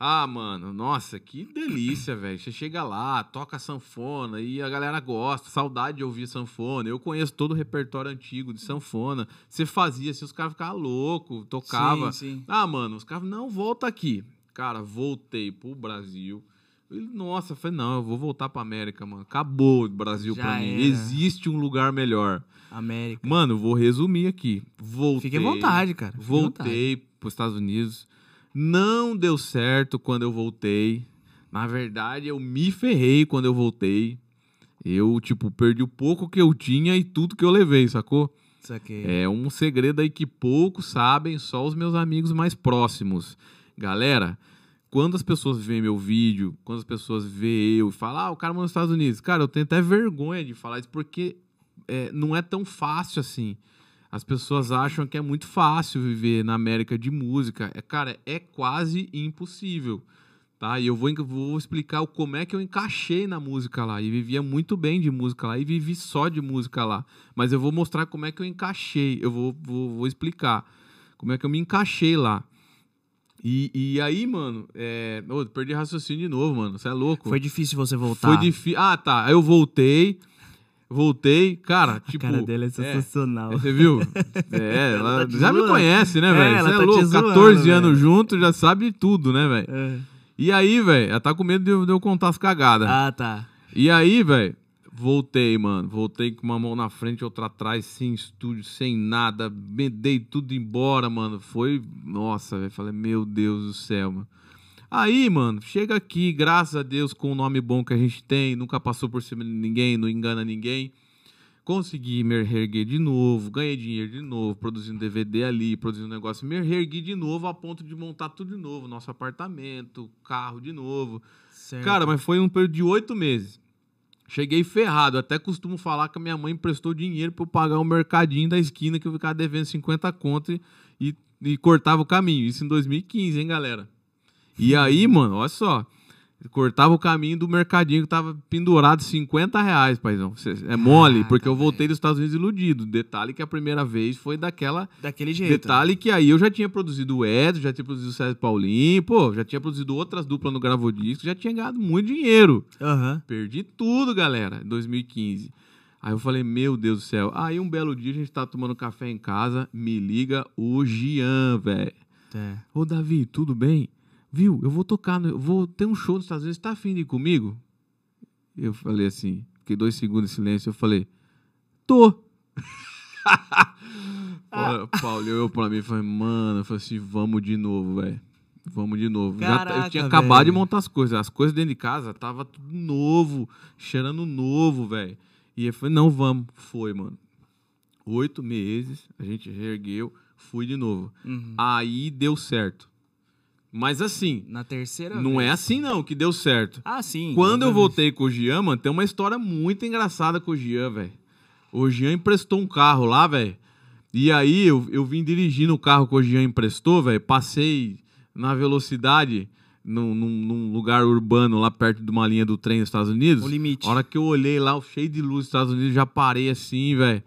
Speaker 2: Ah, mano, nossa, que delícia, velho. Você chega lá, toca sanfona e a galera gosta, saudade de ouvir sanfona. Eu conheço todo o repertório antigo de sanfona. Você fazia assim, os caras ficavam loucos, tocava.
Speaker 1: Sim, sim.
Speaker 2: Ah, mano, os caras, não, volta aqui. Cara, voltei pro Brasil. Nossa, falei, não, eu vou voltar pra América, mano. Acabou o Brasil
Speaker 1: Já
Speaker 2: pra mim.
Speaker 1: era.
Speaker 2: Existe um lugar melhor.
Speaker 1: América.
Speaker 2: Mano, vou resumir aqui. Voltei.
Speaker 1: Fique à vontade, cara. Fique vontade.
Speaker 2: Voltei para os Estados Unidos. Não deu certo quando eu voltei. Na verdade, eu me ferrei quando eu voltei. Eu, tipo, perdi o pouco que eu tinha e tudo que eu levei, sacou?
Speaker 1: Isso aqui.
Speaker 2: É um segredo aí que poucos sabem, só os meus amigos mais próximos. Galera, quando as pessoas veem meu vídeo, quando as pessoas veem eu e falam, ah, o cara mora nos Estados Unidos. Cara, eu tenho até vergonha de falar isso, porque é, não é tão fácil assim. As pessoas acham que é muito fácil viver na América de música. É, cara, é quase impossível. Tá? E eu vou, vou explicar como é que eu encaixei na música lá. E vivia muito bem de música lá. E vivi só de música lá. Mas eu vou mostrar como é que eu encaixei. Eu vou, vou, vou explicar como é que eu me encaixei lá. E, e aí, mano, é... ô, perdi raciocínio de novo, mano. Você é louco?
Speaker 1: Foi difícil você voltar.
Speaker 2: Foi difícil. Ah, tá. Aí eu voltei. Voltei. Cara,
Speaker 1: A
Speaker 2: tipo.
Speaker 1: cara dela é
Speaker 2: é,
Speaker 1: sensacional.
Speaker 2: você viu? É, ela,
Speaker 1: Ela tá
Speaker 2: já me
Speaker 1: zoando.
Speaker 2: conhece, né,
Speaker 1: É,
Speaker 2: velho?
Speaker 1: ela
Speaker 2: Você é
Speaker 1: tá te
Speaker 2: louco,
Speaker 1: zoando,
Speaker 2: 14 anos
Speaker 1: velho.
Speaker 2: junto, já sabe tudo, né, velho?
Speaker 1: É.
Speaker 2: E aí, velho, ela tá com medo de eu, de eu contar as cagadas.
Speaker 1: Ah, tá.
Speaker 2: E aí, velho, voltei, mano. Voltei com uma mão na frente outra atrás, sem estúdio, sem nada. Me dei tudo embora, mano. Foi. Nossa, velho. Falei, meu Deus do céu, mano. Aí, mano, chega aqui, graças a Deus, com o nome bom que a gente tem, nunca passou por cima de ninguém, não engana ninguém. Consegui me reerguer de novo, ganhei dinheiro de novo, produzindo DVD ali, produzindo negócio, me reergui de novo a ponto de montar tudo de novo, nosso apartamento, carro de novo.
Speaker 1: Certo.
Speaker 2: Cara, mas foi um período de oito meses. Cheguei ferrado. Até costumo falar que a minha mãe emprestou dinheiro pra eu pagar o mercadinho da esquina que eu ficava devendo 50 conto e, e cortava o caminho. Isso em 2015, hein, galera? E aí, mano, olha só. Cortava o caminho do mercadinho que tava pendurado 50 reais, paizão. É mole,
Speaker 1: Caraca,
Speaker 2: porque eu voltei dos Estados Unidos iludido. Detalhe que a primeira vez foi daquela
Speaker 1: Daquele jeito.
Speaker 2: Detalhe que aí eu já tinha produzido o Edson, já tinha produzido o César Paulinho, pô, já tinha produzido outras duplas no Gravodisco, já tinha ganhado muito dinheiro.
Speaker 1: Aham.
Speaker 2: Perdi tudo, galera, em 2015. Aí eu falei, meu Deus do céu. Aí um belo dia a gente tá tomando café em casa, me liga o Gian, velho.
Speaker 1: É.
Speaker 2: Ô, Davi, tudo bem? Viu, eu vou tocar, no, eu vou ter um show nos Estados Unidos, tá afim de ir comigo? Eu falei assim, fiquei dois segundos em silêncio, eu falei, tô. Olha, Paulo olhou pra mim e falou, mano, eu falei assim, vamos de novo, velho. Vamos de novo. Já tá- eu
Speaker 1: Caraca,
Speaker 2: tinha acabado de montar as coisas. As coisas dentro de casa tava tudo novo, cheirando novo, velho. E eu falei, não, vamos. Foi, mano. Oito meses, a gente reergueu, fui de novo.
Speaker 1: Uhum.
Speaker 2: Aí deu certo. Mas assim,
Speaker 1: Na terceira
Speaker 2: não
Speaker 1: vez.
Speaker 2: é assim não que deu certo.
Speaker 1: Ah, sim.
Speaker 2: Quando eu voltei com o Jean, mano, tem uma história muito engraçada com o Jean, velho. O Jean emprestou um carro lá, velho. E aí eu, eu vim dirigindo o carro que o Jean emprestou, velho. Passei na velocidade num, num- num lugar urbano lá perto de uma linha do trem dos Estados Unidos.
Speaker 1: O limite.
Speaker 2: A hora que eu olhei lá, cheio de luz dos Estados Unidos, já parei assim, velho.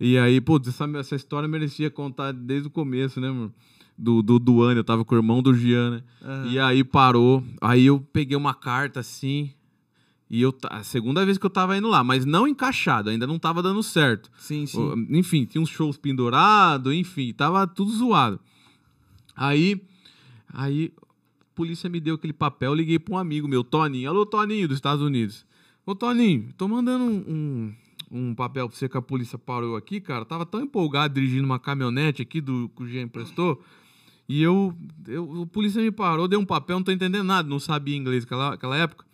Speaker 2: E aí, putz, essa, essa história merecia contar desde o começo, né, mano? Do, do, ano, eu tava com o irmão do Jean, né?
Speaker 1: Aham.
Speaker 2: E aí parou. Aí eu peguei uma carta assim. E eu. A segunda vez que eu tava indo lá, mas não encaixado, ainda não tava dando certo.
Speaker 1: Sim, sim.
Speaker 2: Enfim, tinha uns shows pendurados, enfim, tava tudo zoado. Aí. Aí. A polícia me deu aquele papel, liguei pra um amigo meu, Toninho. Alô, Toninho, dos Estados Unidos. Ô, Toninho, tô mandando um, um, um papel pra você que a polícia parou aqui, cara. Tava tão empolgado dirigindo uma caminhonete aqui do que o Jean emprestou. E eu, eu. O polícia me parou, deu um papel, não tô entendendo nada, não sabia inglês naquela, naquela época.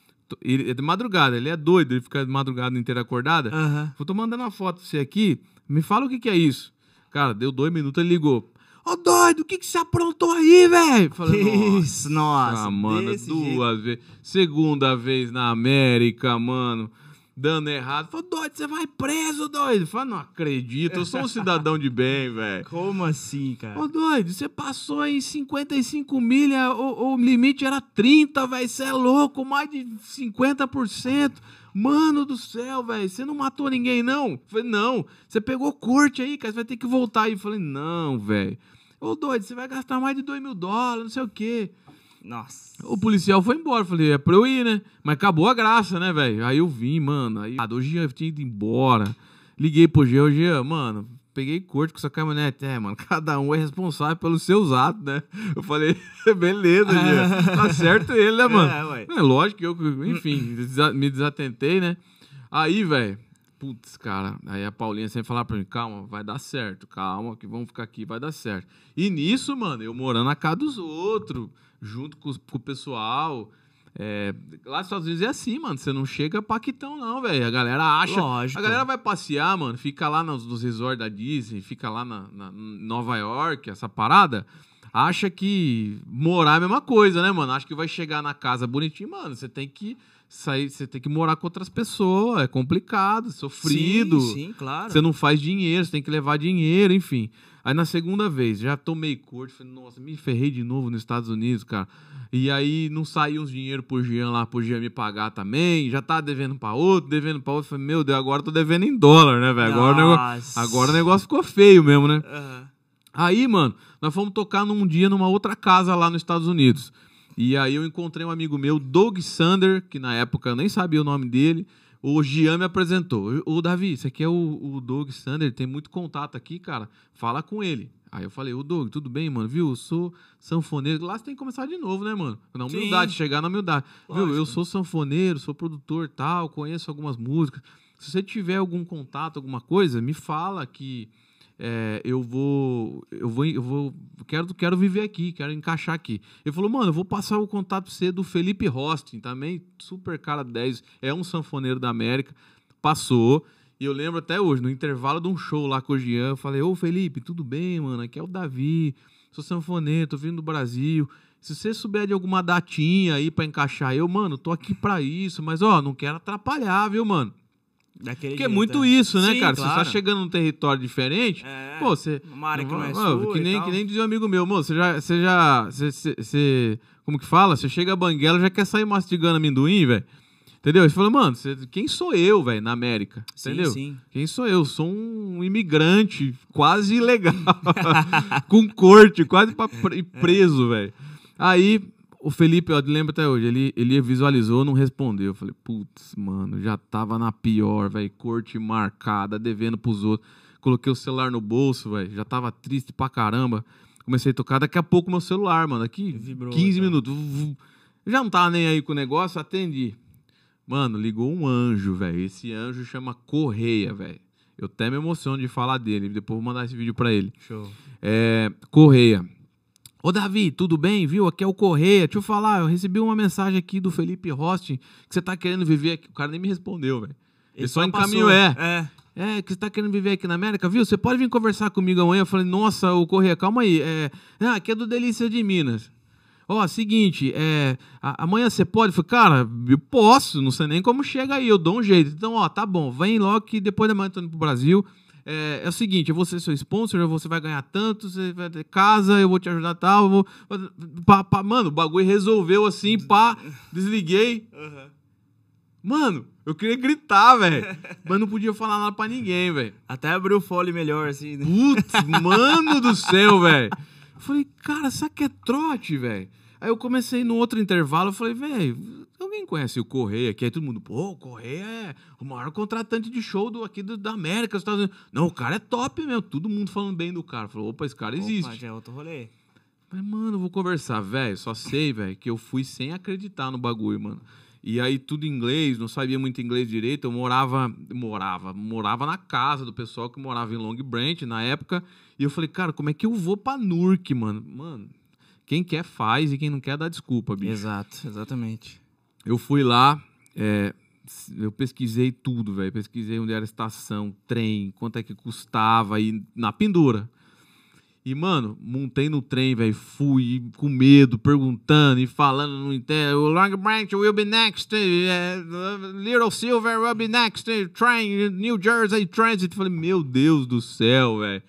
Speaker 2: Ele é de madrugada, ele é doido, ele fica de madrugada inteira acordada.
Speaker 1: Aham.
Speaker 2: Eu tô mandando uma foto pra você aqui. Me fala o que, que é isso. Cara, deu dois minutos, ele ligou. Ô doido, o que, que você aprontou aí, velho? Falei, nossa,
Speaker 1: Isso, nossa.
Speaker 2: mano,
Speaker 1: desse jeito.
Speaker 2: duas vezes. Segunda vez na América, mano. Dando errado. Falei, doido, você vai preso, doido. Falei, não acredito, eu sou um cidadão de bem, velho.
Speaker 1: Como assim, cara?
Speaker 2: Ô, doido, você passou em 55 milha, o, o limite era 30, velho. Você é louco, mais de 50%. Mano do céu, velho, você não matou ninguém, não? Falei, não. Você pegou corte aí, cara, você vai ter que voltar aí. Falei, não, velho. Ô, doido, você vai gastar mais de 2 mil dólares, não sei o quê.
Speaker 1: Nossa.
Speaker 2: O policial foi embora. Falei, é pra eu ir, né? Mas acabou a graça, né, velho? Aí eu vim, mano. Aí ah, o Jean tinha ido embora. Liguei pro Jean, Jean, mano, peguei corte com essa caminhonete. É, mano, cada um é responsável pelos seus atos, né? Eu falei, beleza, Jean. Tá certo ele, né, mano?
Speaker 1: É, ué.
Speaker 2: É, lógico que eu, enfim, me desatentei, né? Aí, velho, putz, cara, aí a Paulinha sempre falava pra mim, calma, vai dar certo, calma, que vamos ficar aqui, vai dar certo. E nisso, mano, eu morando na casa dos outros, junto com, com o pessoal. é, lá nos Estados Unidos é assim, mano, você não chega paquitão, não, velho. A galera acha.
Speaker 1: Lógico.
Speaker 2: A galera vai passear, mano, fica lá nos, nos resorts da Disney, fica lá na, na- Nova York, essa parada. Acha que morar é a mesma coisa, né, mano? Acha que vai chegar na casa bonitinho, mano. Você tem que sair, você tem que morar com outras pessoas. É complicado, sofrido.
Speaker 1: Sim, sim, claro.
Speaker 2: Você não faz dinheiro, você tem que levar dinheiro, enfim. Aí na segunda vez, já tomei corte, falei, nossa, me ferrei de novo nos Estados Unidos, cara. E aí não saiu uns dinheiro pro Jean lá, pro Jean me pagar também. Já tá devendo pra outro, devendo pra outro. Falei, meu Deus, agora tô devendo em dólar, né, velho? Agora, o negócio-
Speaker 1: Nossa.
Speaker 2: agora o negócio ficou feio mesmo, né?
Speaker 1: Aham.
Speaker 2: Aí, mano, nós fomos tocar num dia numa outra casa lá nos Estados Unidos. E aí eu encontrei um amigo meu, Doug Sander, que na época eu nem sabia o nome dele. O Gian me apresentou. Ô, Davi, esse aqui é o, o Doug Sander, tem muito contato aqui, cara. Fala com ele. Aí eu falei, ô Doug, tudo bem, mano? Viu? Eu sou sanfoneiro. Lá você tem que começar de novo, né, mano? Na
Speaker 1: Sim.
Speaker 2: humildade, chegar na humildade. Viu?
Speaker 1: Lógico.
Speaker 2: Eu sou sanfoneiro, sou produtor tal, conheço algumas músicas. Se você tiver algum contato, alguma coisa, me fala que é, eu vou, eu vou, eu vou, quero, quero viver aqui, quero encaixar aqui. Ele falou, mano, eu vou passar o contato pra você do Felipe Rostin, também super cara 10, é um sanfoneiro da América, passou. E eu lembro até hoje, no intervalo de um show lá com o Jean, eu falei, ô Felipe, tudo bem, mano? Aqui é o Davi, sou sanfoneiro, tô vindo do Brasil. Se você souber de alguma datinha aí pra encaixar eu, mano, tô aqui pra isso, mas ó, não quero atrapalhar, viu, mano?
Speaker 1: Daquele
Speaker 2: Porque é muito
Speaker 1: é.
Speaker 2: isso, né,
Speaker 1: Sim,
Speaker 2: cara? Você
Speaker 1: claro.
Speaker 2: tá chegando num território diferente,
Speaker 1: É,
Speaker 2: pô, você.
Speaker 1: uma área que não é
Speaker 2: Ó,
Speaker 1: sua
Speaker 2: que nem, que nem dizia um amigo meu, moço, você já. Você já. Você, você- você- como que fala? Você chega a banguela já quer sair mastigando amendoim, velho. Entendeu? Ele falou, mano, você- quem sou eu, velho, na América?
Speaker 1: Sim,
Speaker 2: Entendeu?
Speaker 1: sim.
Speaker 2: Quem sou eu? Sou um imigrante quase ilegal. com corte, quase pra
Speaker 1: É.
Speaker 2: preso, velho. Aí, o Felipe, ó, lembro até hoje, ele, ele visualizou, não respondeu. Eu falei, putz, mano, já tava na pior, velho. Corte marcada, devendo pros outros. Coloquei o celular no bolso, velho. Já tava triste pra caramba. Comecei a tocar, daqui a pouco meu celular, mano. Daqui
Speaker 1: Vibrou,
Speaker 2: 15
Speaker 1: tá.
Speaker 2: minutos. vu, vu. Já não tava nem aí com o negócio, atendi. Mano, ligou um anjo, velho. Esse anjo chama Correia, velho. Eu até me emociono de falar dele. Depois vou mandar esse vídeo pra ele.
Speaker 1: Show.
Speaker 2: É, Correia. Ô, Davi, tudo bem? Viu? Aqui é o Correia. Deixa eu falar, eu recebi uma mensagem aqui do Felipe Rostin que você tá querendo viver aqui. O cara nem me respondeu, velho. Ele só encaminhou, é.
Speaker 1: É.
Speaker 2: É, que você tá querendo viver aqui na América, viu? Você pode vir conversar comigo amanhã? Eu falei, nossa, o Correia, calma aí. É, ah, aqui é do Delícia de Minas. Ó, seguinte, é, amanhã você pode? Eu falei, cara, eu posso, não sei nem como chega aí, eu dou um jeito. Então, ó, tá bom, vem logo que depois da manhã eu tô indo pro Brasil. É, é o seguinte, eu vou ser seu sponsor, você vai ganhar tanto, você vai ter casa, eu vou te ajudar tal. Eu vou, pá, pá. mano, o bagulho resolveu assim, pá, desliguei. Mano, eu queria gritar, velho. mas não podia falar nada pra ninguém, velho.
Speaker 1: Até abriu o fole melhor, assim. né?
Speaker 2: Putz, mano do céu, velho. Eu falei, cara, sabe que é trote, velho? Aí eu comecei no outro intervalo, eu falei, velho, alguém conhece o Correia aqui? Aí todo mundo, pô, o Correia é o maior contratante de show do, aqui do- da América, dos Estados Unidos. Não, o cara é top mesmo, todo mundo falando bem do cara. Falou, opa, esse cara
Speaker 1: Opa,
Speaker 2: existe.
Speaker 1: já é outro rolê.
Speaker 2: Falei, mano, eu vou conversar, velho. Só sei, velho, que eu fui sem acreditar no bagulho, mano. E aí, tudo em inglês, não sabia muito inglês direito. Eu morava, morava, morava na casa do pessoal que morava em Long Branch na época. E eu falei, cara, como é que eu vou pra Nurk, mano? Mano, quem quer faz e quem não quer dá desculpa, bicho.
Speaker 1: Exato, exatamente.
Speaker 2: Eu fui lá, é, eu pesquisei tudo, velho. Pesquisei onde era a estação, trem, quanto é que custava, e na pendura. E, mano, montei no trem, velho. Fui com medo, perguntando e falando no interno. Long Branch will be next. eh, Little Silver will be next. eh, Train, New Jersey Transit. Falei, meu Deus do céu, velho.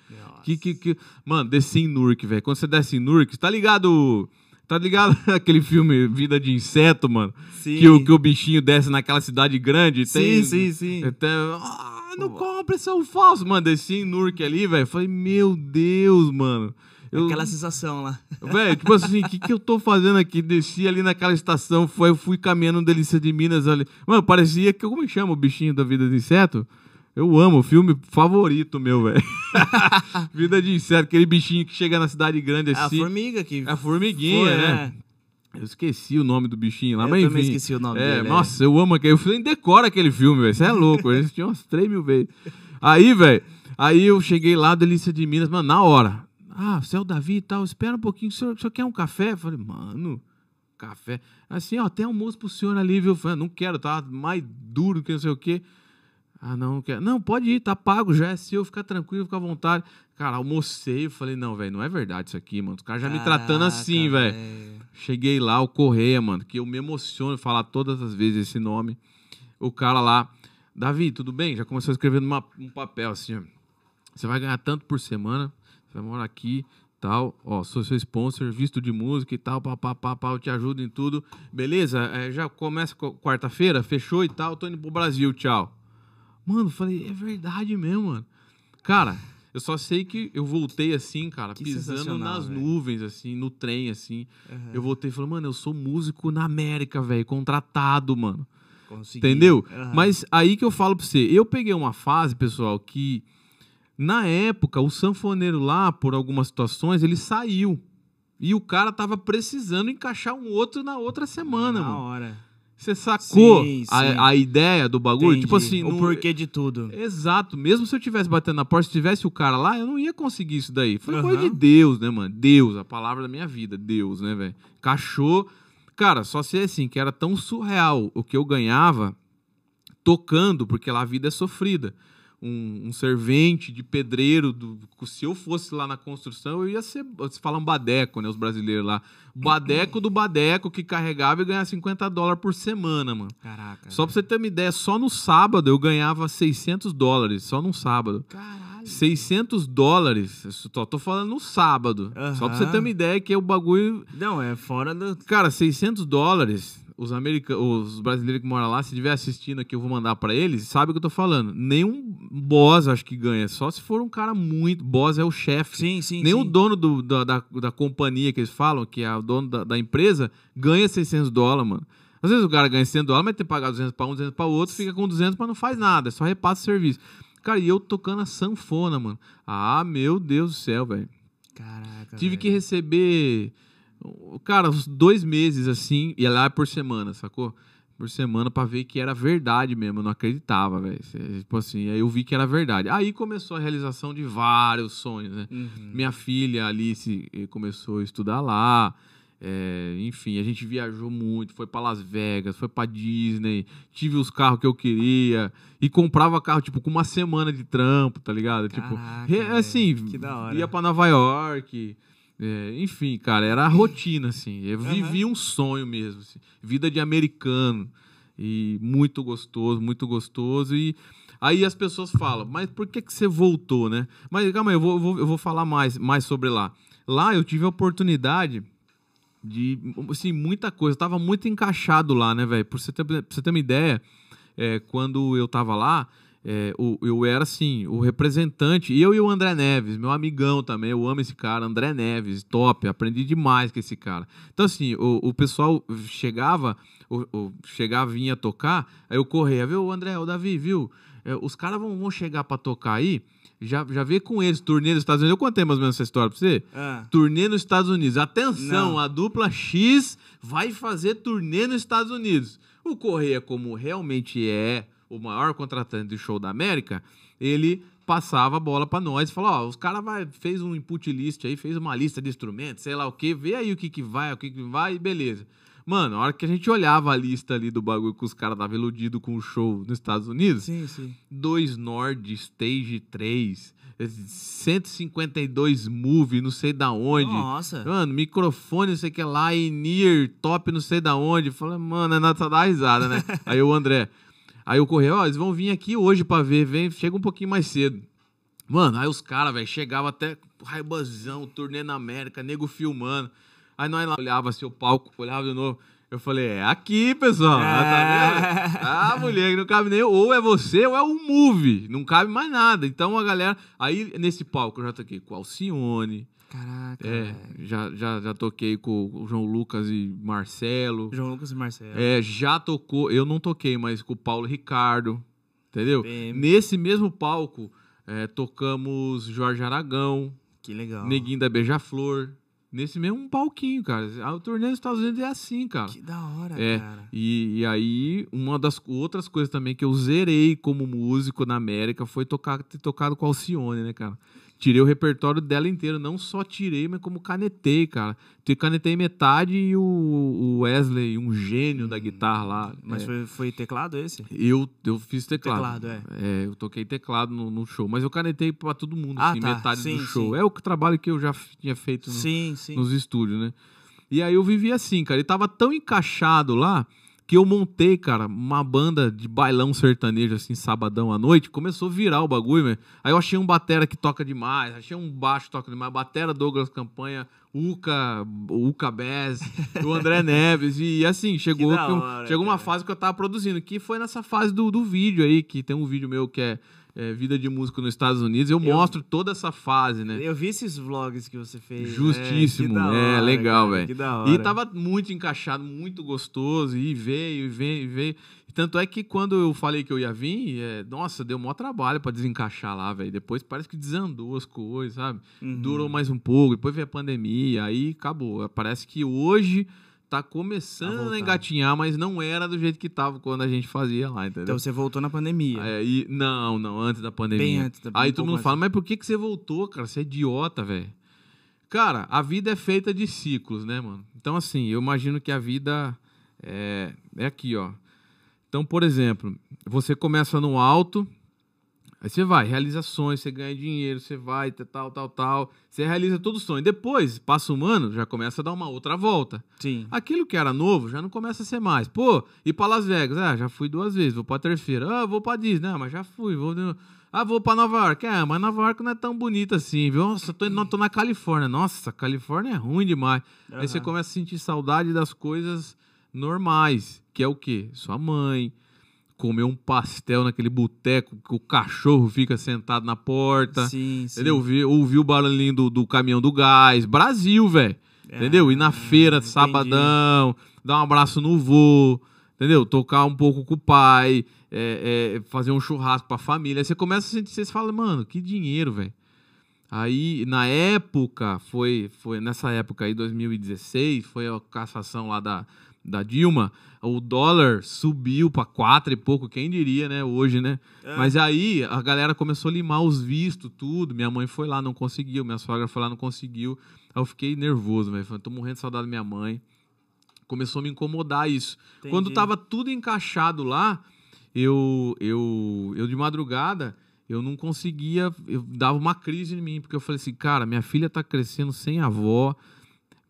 Speaker 2: Que, que, que... Mano, desci em Newark, velho. Quando você desce em Newark, tá ligado... Tá ligado aquele filme Vida de Inseto, mano?
Speaker 1: Sim.
Speaker 2: Que o, que o bichinho desce naquela cidade grande.
Speaker 1: Sim,
Speaker 2: tem,
Speaker 1: sim, sim.
Speaker 2: tem- ah, não compra, são falsos. Mano, desci em Newark ali, velho. Falei, meu Deus, mano. Eu,
Speaker 1: Aquela sensação lá.
Speaker 2: Velho, tipo assim, o que, que eu tô fazendo aqui? Desci ali naquela estação, foi, eu fui caminhando Delícia de Minas ali. Mano, parecia que. Como que chama o bichinho da vida de inseto? Eu amo, o filme favorito meu, velho. vida de inseto, aquele bichinho que chega na cidade grande
Speaker 1: É a
Speaker 2: assim.
Speaker 1: formiga que.
Speaker 2: A formiguinha,
Speaker 1: foi,
Speaker 2: né? Eu esqueci o nome do bichinho lá,
Speaker 1: Eu
Speaker 2: mas
Speaker 1: também
Speaker 2: enfim.
Speaker 1: esqueci o nome
Speaker 2: é,
Speaker 1: dele, é.
Speaker 2: Nossa, eu amo aquele. Eu nem decoro aquele filme, velho. Você é louco. Eu assisti umas 3 mil vezes. Aí, velho, aí eu cheguei lá, Delícia de Minas, mano, na hora. Ah, é o Davi e tal, espera um pouquinho, o senhor, o senhor quer um café? Eu falei, mano, café. Assim, ó, tem almoço pro senhor ali, viu? Eu falei, não quero, tá mais duro que não sei o quê. Ah, não, não quero. Não, pode ir, tá pago, já é seu, fica tranquilo, fica à vontade. Cara, almocei, eu falei, não, velho, não é verdade isso aqui, mano. Os caras já me tratando assim,
Speaker 1: Caraca,
Speaker 2: velho. Cheguei lá, o Correia, mano, que eu me emociono falar todas as vezes esse nome. O cara lá, Davi, tudo bem? Já começou a escrever um papel assim, ó. Você vai ganhar tanto por semana, você vai morar aqui, tal, ó, sou seu sponsor, visto de música e tal, pá, pá, pá, pá, eu te ajudo em tudo. Beleza? É, já começa qu- quarta-feira, fechou e tal, tô indo pro Brasil, tchau. Mano, falei, é verdade mesmo, mano. Cara, eu só sei que eu voltei assim, cara,
Speaker 1: Que
Speaker 2: pisando nas
Speaker 1: velho.
Speaker 2: nuvens, assim, no trem, assim.
Speaker 1: Uhum.
Speaker 2: Eu voltei e falei, mano, eu sou músico na América, velho, contratado, mano.
Speaker 1: Consegui.
Speaker 2: Entendeu?
Speaker 1: Aham.
Speaker 2: Mas aí que eu falo pra você, eu peguei uma fase, pessoal, que na época o sanfoneiro lá, por algumas situações, ele saiu. E o cara tava precisando encaixar um outro na outra semana,
Speaker 1: Na
Speaker 2: mano.
Speaker 1: hora.
Speaker 2: Você sacou
Speaker 1: Sim, sim.
Speaker 2: A, a ideia do bagulho? Tipo
Speaker 1: Entendi.
Speaker 2: assim,
Speaker 1: o
Speaker 2: não-
Speaker 1: porquê de tudo.
Speaker 2: Exato. Mesmo se eu tivesse batendo na porta, se tivesse o cara lá, eu não ia conseguir isso daí. Foi coisa
Speaker 1: Aham.
Speaker 2: de Deus, né, mano? Deus, a palavra da minha vida. Deus, né, velho? Cachorro. Cara, só sei assim, que era tão surreal o que eu ganhava tocando, porque lá a vida é sofrida. Um, um servente de pedreiro, do- se eu fosse lá na construção, eu ia ser. Você fala um badeco, né? Os brasileiros lá. Badeco do badeco que carregava e ganhava 50 dólares por semana, mano.
Speaker 1: Caraca.
Speaker 2: Só pra você ter uma ideia, só no sábado eu ganhava 600 dólares, só num sábado.
Speaker 1: Caralho.
Speaker 2: 600 dólares, só tô falando no sábado. Só pra você ter uma ideia que é o bagulho...
Speaker 1: Não, é fora do.
Speaker 2: Cara, 600 dólares, os, america... os brasileiros que moram lá, se estiver assistindo aqui, eu vou mandar pra eles, sabe o que eu tô falando. Nenhum boss acho que ganha, só se for um cara muito... Boss é o chefe.
Speaker 1: Sim, sim.
Speaker 2: Nem o
Speaker 1: sim.
Speaker 2: dono do- da, da, da companhia que eles falam, que é o dono da, da empresa, ganha 600 dólares, mano. Às vezes o cara ganha 100 dólares, mas tem que pagar 200 para um, 200 para outro, fica com 200, mas não faz nada, só repassa o serviço. Cara, e eu tocando a sanfona, mano. Ah, meu Deus do céu, velho.
Speaker 1: Caraca.
Speaker 2: Tive
Speaker 1: velho.
Speaker 2: que receber, cara, uns dois meses assim, e lá é por semana, sacou? Por semana pra ver que era verdade mesmo. Eu não acreditava, velho. Tipo assim, aí eu vi que era verdade. Aí começou a realização de vários sonhos, né?
Speaker 1: Uhum.
Speaker 2: Minha filha Alice eh, começou a estudar lá. é, enfim, a gente viajou muito, foi pra Las Vegas, foi pra Disney, tive os carros que eu queria e comprava carro tipo com uma semana de trampo, tá ligado? tipo,
Speaker 1: Caraca,
Speaker 2: re-
Speaker 1: velho,
Speaker 2: assim, ia pra Nova York, É, enfim, cara, era a rotina, assim. Eu
Speaker 1: Aham.
Speaker 2: vivi um sonho mesmo. assim. Vida de americano. E muito gostoso, muito gostoso. E aí as pessoas falam, mas por que, que você voltou, né? Mas calma aí, eu vou, eu vou, eu vou falar mais, mais sobre lá. Lá eu tive a oportunidade de, assim, muita coisa. Eu tava muito encaixado lá, né, velho? Pra você ter, pra você ter uma ideia, é, quando eu tava lá, é, o- eu era, assim, o representante. Eu e o André Neves, meu amigão também. Eu amo esse cara, André Neves, top. Aprendi demais com esse cara. Então, assim, o, o pessoal chegava, o, o- chegava, vinha tocar, aí eu corria, viu, André, o Davi, viu? É, os caras vão, vão chegar pra tocar aí. Já, já vê com eles, turnê dos Estados Unidos. Eu contei mais ou menos essa história pra você.
Speaker 1: Ah,
Speaker 2: Turnê nos Estados Unidos. Atenção,
Speaker 1: Não.
Speaker 2: a dupla X vai fazer turnê nos Estados Unidos. O Correia, como realmente é o maior contratante do show da América, ele passava a bola pra nós e falava, ó, os caras vai fez um input list aí, fez uma lista de instrumentos, sei lá o que, vê aí o que que vai, o que que vai e beleza. Mano, a hora que a gente olhava a lista ali do bagulho que os caras estavam iludidos com o show nos Estados Unidos,
Speaker 1: sim, sim.
Speaker 2: 2 Nord Stage 3, 152 Move, não sei da onde.
Speaker 1: Nossa.
Speaker 2: Mano, microfone, não sei o que lá, e near, top, não sei da onde. Falei, mano, é nada dar risada, né? aí o André. Aí eu corri, ó, eles vão vir aqui hoje pra ver, vem, chega um pouquinho mais cedo. Mano, aí os caras, velho, chegavam até raibazão, turnê na América, nego filmando. Aí nós lá olhava assim o palco, olhava de novo. Eu falei, é aqui, pessoal.
Speaker 1: É.
Speaker 2: Tá vendo? Ah, mulher, que não cabe nem. Ou é você ou é o Move. Não cabe mais nada. Então a galera. Aí nesse palco eu já toquei com Alcione.
Speaker 1: Caraca.
Speaker 2: É, já, já, já toquei com o João Lucas e Marcelo.
Speaker 1: João Lucas e Marcelo.
Speaker 2: É, já tocou, eu não toquei, mas com o Paulo Ricardo, entendeu? Nesse mesmo palco, é, tocamos Jorge Aragão,
Speaker 1: Que legal.
Speaker 2: Neguinho da Beija-Flor. Nesse mesmo palquinho, cara. A turnê nos Estados Unidos é assim, cara.
Speaker 1: Que da hora,
Speaker 2: É,
Speaker 1: cara.
Speaker 2: E, e aí, uma das outras coisas também que eu zerei como músico na América foi tocar, ter tocado com Alcione, né, cara? Tirei o repertório dela inteiro. Não só tirei, mas como canetei, cara. Eu canetei metade e o, Wesley, um gênio da guitarra lá.
Speaker 1: Mas
Speaker 2: é,
Speaker 1: foi, foi teclado esse?
Speaker 2: eu, eu fiz teclado.
Speaker 1: Teclado, é.
Speaker 2: É, eu toquei teclado no, no show. Mas eu canetei pra todo mundo,
Speaker 1: Ah,
Speaker 2: assim,
Speaker 1: tá.
Speaker 2: metade
Speaker 1: Sim,
Speaker 2: do show.
Speaker 1: sim.
Speaker 2: É o trabalho que eu já tinha feito no,
Speaker 1: Sim, sim.
Speaker 2: nos estúdios, né? E aí eu vivi assim, cara. E tava tão encaixado lá que eu montei, cara, uma banda de bailão sertanejo, assim, sabadão à noite. Começou a virar o bagulho, velho. Aí eu achei um batera que toca demais, achei um baixo que toca demais. Batera Douglas Campanha, Uca, Uca Bass, o André Neves. E assim, chegou,
Speaker 1: Que hora,
Speaker 2: chegou uma fase que eu tava produzindo, que foi nessa fase do, do vídeo aí, que tem um vídeo meu que é, é Vida de Músico nos Estados Unidos. Eu,
Speaker 1: Eu-
Speaker 2: mostro toda essa fase, né?
Speaker 1: Eu vi esses vlogs que você fez.
Speaker 2: Justíssimo,
Speaker 1: É, da
Speaker 2: é,
Speaker 1: hora,
Speaker 2: legal, velho.
Speaker 1: Que da hora.
Speaker 2: E tava muito encaixado, muito gostoso, e veio, e veio, e veio. Tanto é que quando eu falei que eu ia vir, é, nossa, deu maior trabalho pra desencaixar lá, velho. Depois parece que desandou as coisas, sabe?
Speaker 1: Uhum.
Speaker 2: Durou mais um pouco, depois veio a pandemia, aí acabou. Parece que hoje tá
Speaker 1: A
Speaker 2: começando
Speaker 1: voltar.
Speaker 2: a engatinhar, mas não era do jeito que tava quando a gente fazia lá, entendeu?
Speaker 1: Então você voltou na pandemia.
Speaker 2: É, e- não, não, antes da pandemia.
Speaker 1: Bem antes da
Speaker 2: Aí
Speaker 1: um
Speaker 2: todo mundo fala, mas por que, que você voltou, cara? Você é idiota, velho. Cara, a vida é feita de ciclos, né, mano? Então, assim, eu imagino que a vida é, é aqui, ó. Então, por exemplo, você começa no alto, aí você vai, realiza sonhos, você ganha dinheiro, você vai, tal, tal, tal. Você realiza todo o sonho. Depois, passa um ano, já começa a dar uma outra volta.
Speaker 1: Sim.
Speaker 2: Aquilo que era novo já não começa a ser mais. Pô, ir pra Las Vegas, ah, já fui duas vezes, vou pra terceira. Ah, vou pra Disney, ah, mas já fui. Vou... Ah, vou pra Nova York. Ah, mas Nova York não é tão bonita assim, viu? Nossa, tô, não, tô na Califórnia. Nossa, Califórnia é ruim demais. Aí você começa a sentir saudade das coisas normais, que é o quê? Sua mãe, comer um pastel naquele boteco que o cachorro fica sentado na porta.
Speaker 1: Sim, sim.
Speaker 2: Entendeu? Ouvir, o barulhinho do, do caminhão do gás. Brasil, velho.
Speaker 1: É,
Speaker 2: Entendeu? Ir na feira,
Speaker 1: entendi.
Speaker 2: sabadão, dar um abraço no vô, entendeu? Tocar um pouco com o pai, é, é, fazer um churrasco pra família. Aí você começa a sentir, você fala, mano, que dinheiro, velho. Aí, na época, foi, foi nessa época aí, 2016, foi a cassação lá da, da Dilma, o dólar subiu pra quatro e pouco, quem diria, né, hoje, né?
Speaker 1: É.
Speaker 2: Mas aí a galera começou a limar os vistos, tudo. Minha mãe foi lá, não conseguiu. Minha sogra foi lá, não conseguiu. Aí eu fiquei nervoso, velho. Falei, tô morrendo de saudade da minha mãe. Começou a me incomodar isso.
Speaker 1: Entendi.
Speaker 2: Quando tava tudo encaixado lá, eu, eu, eu de madrugada, eu não conseguia, eu dava uma crise em mim, porque eu falei assim, cara, minha filha tá crescendo sem avó,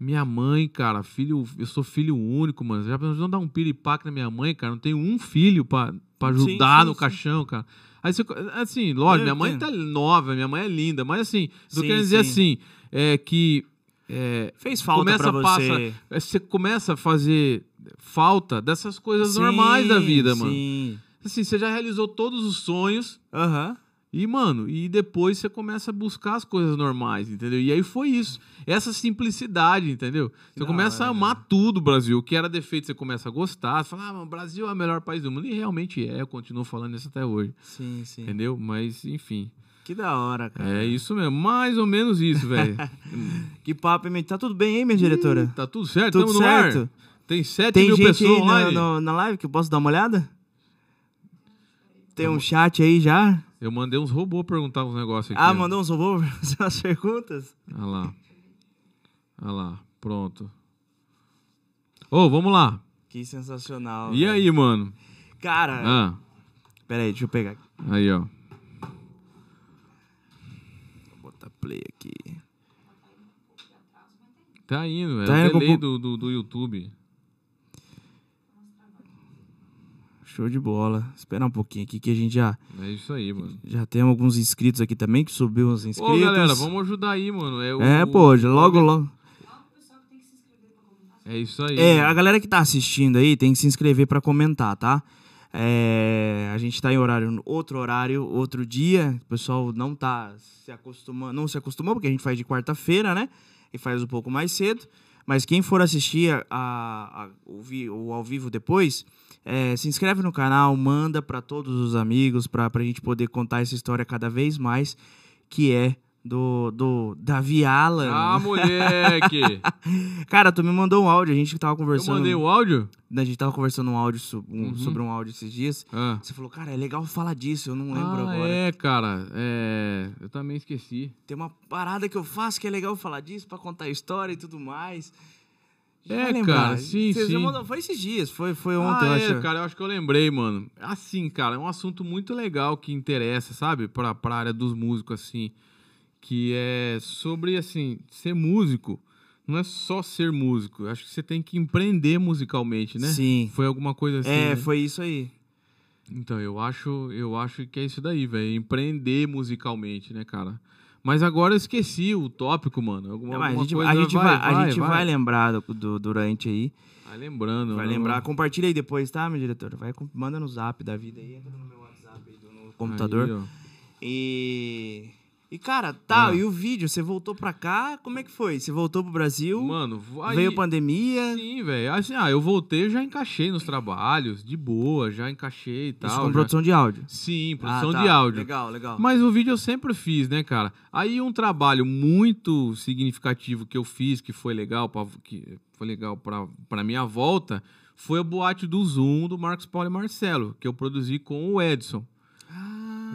Speaker 2: minha mãe, cara, filho, eu sou filho único, mano. Já pensou dar um piripaque na minha mãe, cara? Não tenho um filho pra, pra ajudar
Speaker 1: sim,
Speaker 2: no
Speaker 1: sim.
Speaker 2: caixão, cara. Aí você, assim, lógico,
Speaker 1: Eu
Speaker 2: minha mãe
Speaker 1: entendo.
Speaker 2: tá nova, minha mãe é linda, mas assim,
Speaker 1: Sim,
Speaker 2: querendo dizer
Speaker 1: sim.
Speaker 2: assim, é que é,
Speaker 1: Fez falta
Speaker 2: começa
Speaker 1: pra
Speaker 2: a
Speaker 1: você.
Speaker 2: passa- é, você começa a fazer falta dessas coisas
Speaker 1: Sim,
Speaker 2: normais da vida, mano.
Speaker 1: Sim.
Speaker 2: Assim, você já realizou todos os sonhos
Speaker 1: Aham.
Speaker 2: E, mano, e depois você começa a buscar as coisas normais, entendeu? E aí foi isso. Essa simplicidade, entendeu? Você
Speaker 1: Da
Speaker 2: começa a
Speaker 1: hora.
Speaker 2: amar tudo, Brasil. O que era defeito, você começa a gostar. Você fala, ah, o Brasil é o melhor país do mundo. E realmente é, eu continuo falando isso até hoje.
Speaker 1: Sim, sim.
Speaker 2: Entendeu? Mas, enfim.
Speaker 1: Que da hora, cara.
Speaker 2: É isso mesmo. Mais ou menos isso, velho.
Speaker 1: Que papo, hein? Tá tudo bem, hein, minha diretora?
Speaker 2: tá tudo certo?
Speaker 1: Tudo certo?
Speaker 2: ar? Tem 7
Speaker 1: Tem
Speaker 2: mil
Speaker 1: gente
Speaker 2: pessoas
Speaker 1: aí na, no- na live que eu posso dar uma olhada? Tem um chat aí já?
Speaker 2: Eu mandei uns robôs perguntar uns negócios aqui.
Speaker 1: Ah, mandou uns robôs fazer umas perguntas?
Speaker 2: Olha lá. Olha lá. Pronto. Ô, vamos lá.
Speaker 1: Que sensacional.
Speaker 2: E
Speaker 1: velho.
Speaker 2: aí, mano?
Speaker 1: Cara,
Speaker 2: Ah,
Speaker 1: pera aí, deixa eu pegar aqui.
Speaker 2: aí, ó.
Speaker 1: Vou botar play aqui.
Speaker 2: Tá indo, é
Speaker 1: Tá indo com
Speaker 2: do, do, do YouTube.
Speaker 1: Show de bola. Espera um pouquinho aqui que a gente já,
Speaker 2: É isso aí, mano.
Speaker 1: já tem alguns inscritos aqui também, que subiu uns inscritos.
Speaker 2: Ô, galera, vamos ajudar aí, mano. É, o-
Speaker 1: É, pô, logo, logo.
Speaker 2: É isso aí.
Speaker 1: É,
Speaker 2: mano.
Speaker 1: a galera que tá assistindo aí tem que se inscrever pra comentar, tá? É, a gente tá em horário, outro horário, outro dia. O pessoal não tá se acostumando, não se acostumou, porque a gente faz de quarta-feira, né? E faz um pouco mais cedo. Mas quem for assistir a, a- a- o, o ao vivo depois, é, se inscreve no canal, manda pra todos os amigos, pra, pra gente poder contar essa história cada vez mais, que é do, do Davi Alan.
Speaker 2: Ah, moleque!
Speaker 1: Cara, tu me mandou um áudio, a gente tava
Speaker 2: Eu
Speaker 1: conversando.
Speaker 2: mandei o áudio?
Speaker 1: A gente tava conversando um áudio so- um-
Speaker 2: Uhum.
Speaker 1: sobre um áudio esses dias.
Speaker 2: Ah.
Speaker 1: Você falou, cara, é legal falar disso, eu não lembro
Speaker 2: Ah,
Speaker 1: agora.
Speaker 2: é, cara. É... Eu também esqueci.
Speaker 1: Tem uma parada que eu faço que é legal falar disso pra contar história e tudo mais.
Speaker 2: É, cara, sim, sim.
Speaker 1: foi esses dias, foi, foi ontem,
Speaker 2: ah,
Speaker 1: eu
Speaker 2: é,
Speaker 1: acho.
Speaker 2: cara, eu acho que eu lembrei, mano. Assim, cara, é um assunto muito legal que interessa, sabe? Pra, pra área dos músicos, assim. Que é sobre, assim, ser músico. Não é só ser músico. Eu acho que você tem que empreender musicalmente, né?
Speaker 1: Sim.
Speaker 2: Foi alguma coisa assim.
Speaker 1: é,
Speaker 2: né?
Speaker 1: foi isso aí.
Speaker 2: Então, eu acho, eu acho que é isso daí, velho. Empreender musicalmente, né, cara? Mas agora eu esqueci o tópico, mano. Alguma,
Speaker 1: É, mas a gente, a gente vai, a gente vai, lembrar do, do- durante aí.
Speaker 2: Vai lembrando.
Speaker 1: Vai
Speaker 2: né?
Speaker 1: lembrar. Compartilha aí depois, tá, minha diretora? Vai, manda no zap da vida aí, entra no meu WhatsApp aí, do- no computador.
Speaker 2: Aí.
Speaker 1: E. E, cara, tá,
Speaker 2: Ah.
Speaker 1: e o vídeo? Você voltou pra cá? Como é que foi? Você voltou pro Brasil?
Speaker 2: Mano, aí,
Speaker 1: veio pandemia?
Speaker 2: Sim, velho. Assim, ah, eu voltei, eu já encaixei nos trabalhos, de boa, já encaixei e tal.
Speaker 1: Isso com
Speaker 2: já-
Speaker 1: produção de áudio.
Speaker 2: Sim, produção
Speaker 1: Ah, tá.
Speaker 2: de áudio.
Speaker 1: Legal, legal.
Speaker 2: Mas o vídeo eu sempre fiz, né, cara? Aí um trabalho muito significativo que eu fiz, que foi legal, pra, que foi legal pra, pra minha volta, foi a boate do Zoom do Marcos Paulo e Marcelo, que eu produzi com o Edson.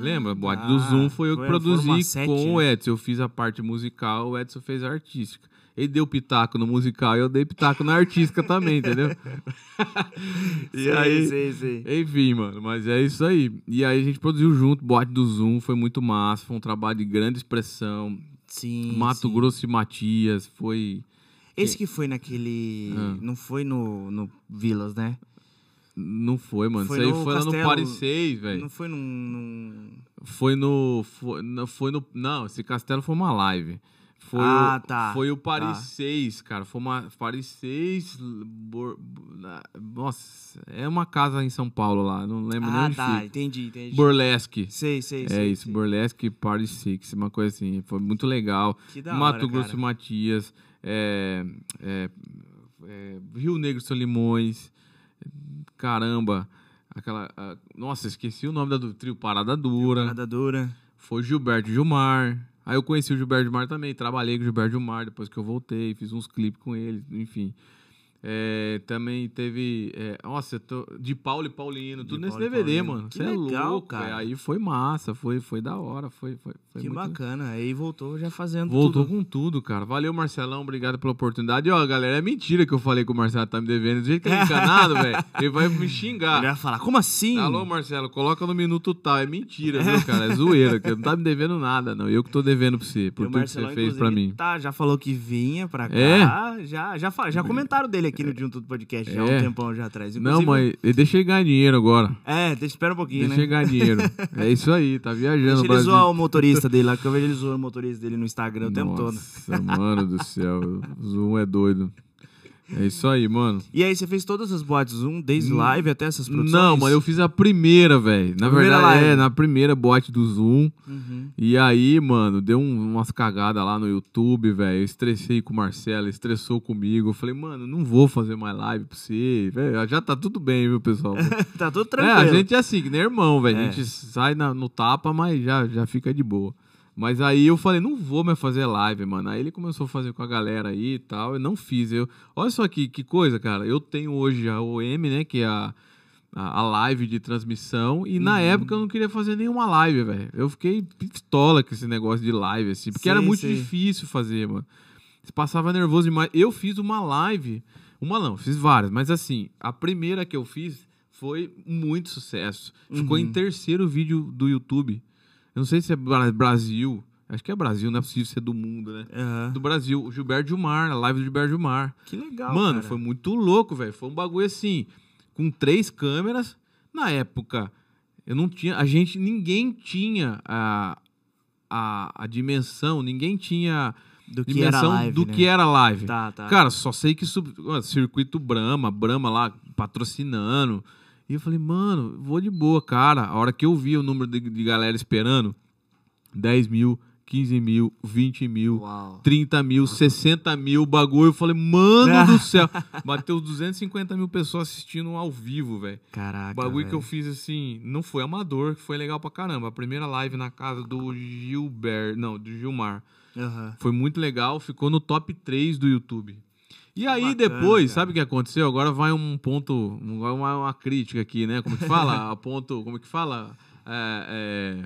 Speaker 2: Lembra? A boate do
Speaker 1: ah,
Speaker 2: Zoom foi eu que
Speaker 1: foi-
Speaker 2: produzi
Speaker 1: sete,
Speaker 2: com o
Speaker 1: né?
Speaker 2: Edson. Eu fiz a parte musical, o Edson fez a artística. Ele deu pitaco no musical e eu dei pitaco na artística também, entendeu? e
Speaker 1: Sei,
Speaker 2: aí,
Speaker 1: sei, sei.
Speaker 2: enfim, mano, mas é isso aí. E aí a gente produziu junto, boate do Zoom, foi muito massa, foi um trabalho de grande expressão.
Speaker 1: Sim.
Speaker 2: Mato
Speaker 1: sim.
Speaker 2: Grosso e Matias, foi.
Speaker 1: Esse que foi naquele.
Speaker 2: Ah.
Speaker 1: Não foi no, no Vilas, né?
Speaker 2: Não foi, mano.
Speaker 1: Foi
Speaker 2: Isso aí foi lá no
Speaker 1: Castelo-
Speaker 2: Paris 6, velho.
Speaker 1: Não foi num. num-
Speaker 2: Foi no. Foi, foi no. Não, esse castelo foi uma live. Foi
Speaker 1: Ah,
Speaker 2: o,
Speaker 1: tá,
Speaker 2: Foi o Paris
Speaker 1: tá.
Speaker 2: 6, cara. Foi uma. Paris 6. Bor- Nossa, é uma casa em São Paulo lá. Não lembro nem
Speaker 1: Ah,
Speaker 2: onde
Speaker 1: tá.
Speaker 2: fica.
Speaker 1: Entendi, entendi.
Speaker 2: Burlesque.
Speaker 1: Sei, sei,
Speaker 2: É
Speaker 1: sei.
Speaker 2: isso,
Speaker 1: sei.
Speaker 2: Burlesque Paris 6, uma coisa assim. Foi muito legal.
Speaker 1: Que da
Speaker 2: Mato
Speaker 1: hora,
Speaker 2: Grosso
Speaker 1: cara.
Speaker 2: Matias, é, é, é, Rio Negro Solimões, caramba, aquela, a- nossa, esqueci o nome da do trio Parada Dura,
Speaker 1: Parada dura.
Speaker 2: foi Gilberto Gilmar, aí eu conheci o Gilberto Gilmar também, trabalhei com o Gilberto Gilmar depois que eu voltei, fiz uns clipes com ele, enfim. É, também teve. é, nossa, eu tô, de Paulo e Paulino,
Speaker 1: De
Speaker 2: tudo nesse
Speaker 1: Paulo
Speaker 2: DVD,
Speaker 1: Paulino.
Speaker 2: mano.
Speaker 1: Que
Speaker 2: Você é
Speaker 1: legal,
Speaker 2: louco,
Speaker 1: cara.
Speaker 2: Aí foi massa, foi, foi da hora, foi, foi, foi
Speaker 1: Que
Speaker 2: muito-
Speaker 1: bacana. Aí voltou já fazendo
Speaker 2: Voltou
Speaker 1: tudo.
Speaker 2: com tudo, cara. Valeu, Marcelão. Obrigado pela oportunidade. E, ó, galera, é mentira que eu falei que o Marcelo tá me devendo. Do jeito que ele é encanado, velho, ele vai me xingar.
Speaker 1: Ele vai falar, como assim?
Speaker 2: Alô, Marcelo, coloca no minuto tal. É mentira, viu, cara? É zoeira, que não tá me devendo nada, não. Eu que tô devendo pra você, por tudo que você fez pra mim.
Speaker 1: Tá, já falou que vinha pra cá.
Speaker 2: É?
Speaker 1: Já, já, já comentaram dele aqui no Junto do Podcast, já há um
Speaker 2: É.
Speaker 1: tempão já atrás.
Speaker 2: Não,
Speaker 1: Inclusive-
Speaker 2: mas deixa ele ganhar dinheiro agora.
Speaker 1: É, deixa, espera um pouquinho,
Speaker 2: Deixa
Speaker 1: né?
Speaker 2: ele ganhar dinheiro. É isso aí, tá viajando
Speaker 1: Deixa ele zoar o motorista dele lá, que eu vejo ele zoando o motorista dele no Instagram o tempo todo.
Speaker 2: Nossa, mano do céu. O Zoom é doido. É isso aí, mano.
Speaker 1: E aí, você fez todas as boates Zoom, desde live até essas produções?
Speaker 2: Não, mano, eu fiz a primeira, velho. Na
Speaker 1: primeira
Speaker 2: verdade,
Speaker 1: live.
Speaker 2: é, na primeira bote do Zoom.
Speaker 1: Uhum.
Speaker 2: E aí, mano, deu um- umas cagadas lá no YouTube, velho. Eu estressei com o Marcelo, estressou comigo. Eu falei, mano, não vou fazer mais live pra você. velho. Já tá tudo bem, viu, pessoal?
Speaker 1: tá tudo
Speaker 2: é,
Speaker 1: tranquilo.
Speaker 2: a gente é assim, que nem irmão, velho.
Speaker 1: É.
Speaker 2: A gente sai na- no tapa, mas já, já fica de boa. Mas aí eu falei, não vou mais fazer live, mano. Aí ele começou a fazer com a galera aí e tal. Eu não fiz. Eu, olha só que, que coisa, cara. Eu tenho hoje a OM, né? Que é a, a, live de transmissão. E
Speaker 1: Uhum.
Speaker 2: na época eu não queria fazer nenhuma live, velho. Eu fiquei pistola com esse negócio de live, assim. Porque
Speaker 1: Sei,
Speaker 2: era muito
Speaker 1: sei.
Speaker 2: difícil fazer, mano. Você passava nervoso demais. Eu fiz uma live. Uma não, fiz várias. Mas assim, a primeira que eu fiz foi muito sucesso. Ficou
Speaker 1: Uhum.
Speaker 2: em terceiro vídeo do YouTube. Eu não sei se é Bra- Brasil. Acho que é Brasil, não é possível ser do mundo, né?
Speaker 1: Aham.
Speaker 2: Do Brasil. O Gilberto Gilmar, a live do Gilberto Gilmar.
Speaker 1: Que legal,
Speaker 2: Mano,
Speaker 1: cara.
Speaker 2: foi muito louco, velho. Foi um bagulho assim, com três câmeras. Na época, eu não tinha. A gente, ninguém tinha a, a, a dimensão, ninguém tinha
Speaker 1: Do que era
Speaker 2: dimensão
Speaker 1: live,
Speaker 2: do
Speaker 1: né?
Speaker 2: que era live.
Speaker 1: Tá, tá.
Speaker 2: Cara, só sei que sub... ó, circuito Brahma, Brahma lá patrocinando. E eu falei, mano, vou de boa, cara. A hora que eu vi o número de, de galera esperando, 10 mil, 15 mil, 20 mil,
Speaker 1: Uau.
Speaker 2: 30 mil, 60 mil, bagulho. Eu falei, mano do céu. Bateu 250 mil pessoas assistindo ao vivo, velho.
Speaker 1: Caraca,
Speaker 2: O bagulho que eu fiz assim, não foi amador, foi legal pra caramba. A primeira live na casa do Gilberto, não, do Gilmar.
Speaker 1: Aham.
Speaker 2: Foi muito legal, ficou no top 3 do YouTube. E aí
Speaker 1: bacana,
Speaker 2: depois,
Speaker 1: cara.
Speaker 2: sabe o que aconteceu? Agora vai um ponto, um- uma, uma crítica aqui, né? Como que fala? A ponto, como que fala? É,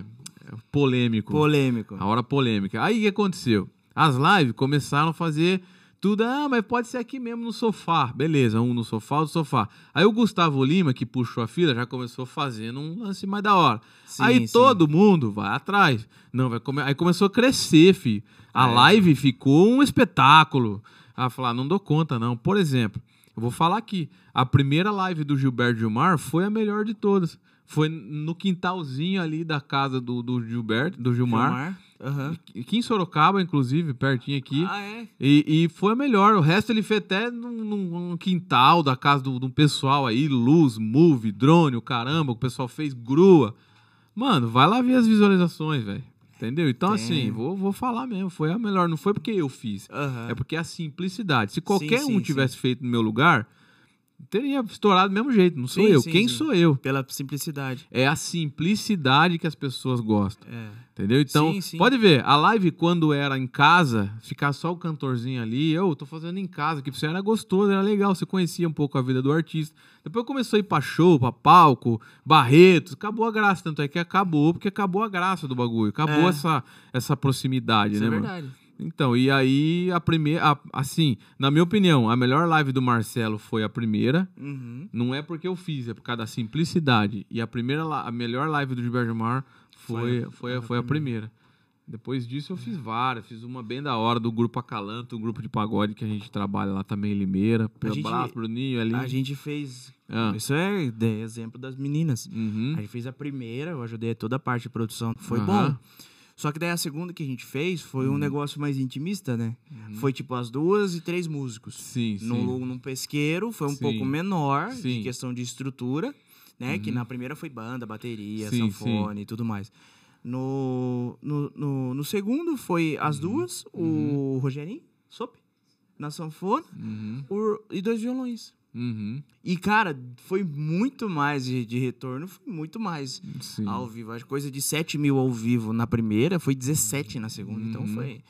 Speaker 2: é, polêmico.
Speaker 1: Polêmico.
Speaker 2: A hora polêmica. Aí o que aconteceu? As lives começaram a fazer tudo, ah, mas pode ser aqui mesmo no sofá. Beleza, um no sofá, outro no sofá. Aí o Gustavo Lima, que puxou a fila, já começou fazendo um lance mais da hora.
Speaker 1: Sim,
Speaker 2: aí
Speaker 1: sim.
Speaker 2: todo mundo vai atrás. Não, vai come... Aí começou a crescer, fi. A
Speaker 1: É.
Speaker 2: live ficou um espetáculo. Ah, falar, não dou conta, não. Por exemplo, eu vou falar aqui. A primeira live do Gilberto Gilmar foi a melhor de todas. Foi no quintalzinho ali da casa do, do Gilberto, do Gilmar.
Speaker 1: Gilmar. Aham.
Speaker 2: Aqui em Sorocaba, inclusive, pertinho aqui.
Speaker 1: Ah, é?
Speaker 2: E, e foi a melhor. O resto ele fez até num, num- num quintal da casa do, do pessoal aí, luz, move, drone, o caramba, o pessoal fez grua. Mano, vai lá ver as visualizações, velho. Entendeu? Então,
Speaker 1: Tem.
Speaker 2: assim, vou, vou falar mesmo. Foi a melhor. Não foi porque eu fiz. É porque é a simplicidade. Se qualquer
Speaker 1: sim,
Speaker 2: um
Speaker 1: sim.
Speaker 2: tivesse feito no meu lugar, teria estourado do mesmo jeito. Não sou
Speaker 1: Sim,
Speaker 2: eu.
Speaker 1: sim,
Speaker 2: Quem
Speaker 1: sim.
Speaker 2: sou eu?
Speaker 1: Pela simplicidade.
Speaker 2: É a simplicidade que as pessoas gostam.
Speaker 1: É.
Speaker 2: Entendeu? Então, pode ver, a live quando era em casa, ficar só o cantorzinho ali, eu tô fazendo em casa, que você era gostoso, era legal, você conhecia um pouco a vida do artista. Depois começou a ir pra show, pra palco, Barretos, acabou a graça, tanto é que acabou, porque acabou a graça do bagulho, acabou
Speaker 1: É.
Speaker 2: essa, essa proximidade,
Speaker 1: Isso
Speaker 2: né,
Speaker 1: é
Speaker 2: mano? Então, e aí a primeira, assim, na minha opinião, a melhor live do Marcelo foi a primeira,
Speaker 1: Uhum.
Speaker 2: não é porque eu fiz, é por causa da simplicidade. E a primeira, a melhor live do Gilberto Mar foi,
Speaker 1: Foi a-
Speaker 2: foi, a- foi a primeira. Depois disso eu fiz várias, fiz uma bem da hora do grupo Acalanto, um grupo de pagode que a gente trabalha lá também em Limeira. Pelo
Speaker 1: gente-
Speaker 2: braço, Bruninho ali.
Speaker 1: A gente fez.
Speaker 2: Ah.
Speaker 1: Isso é exemplo das meninas.
Speaker 2: Uhum.
Speaker 1: A gente fez a primeira, eu ajudei toda a parte de produção. Foi
Speaker 2: Aham.
Speaker 1: bom. Só que daí a segunda que a gente fez foi
Speaker 2: Uhum.
Speaker 1: um negócio mais intimista, né? Foi tipo as duas e três músicos.
Speaker 2: Sim, sim.
Speaker 1: No, num pesqueiro foi um
Speaker 2: Sim.
Speaker 1: pouco menor
Speaker 2: Sim.
Speaker 1: de questão de estrutura, né? Que na primeira foi banda, bateria,
Speaker 2: Sim,
Speaker 1: sanfone e tudo mais. No, no, no, no segundo foi as
Speaker 2: Uhum.
Speaker 1: duas, o Rogerinho, Sop, na sanfona
Speaker 2: Uhum.
Speaker 1: o- e dois violões.
Speaker 2: Uhum.
Speaker 1: E, cara, foi muito mais de, de retorno, foi muito mais
Speaker 2: Sim.
Speaker 1: ao vivo. Que coisa de 7 mil ao vivo na primeira, foi 17 na segunda. Então
Speaker 2: Uhum.
Speaker 1: foi.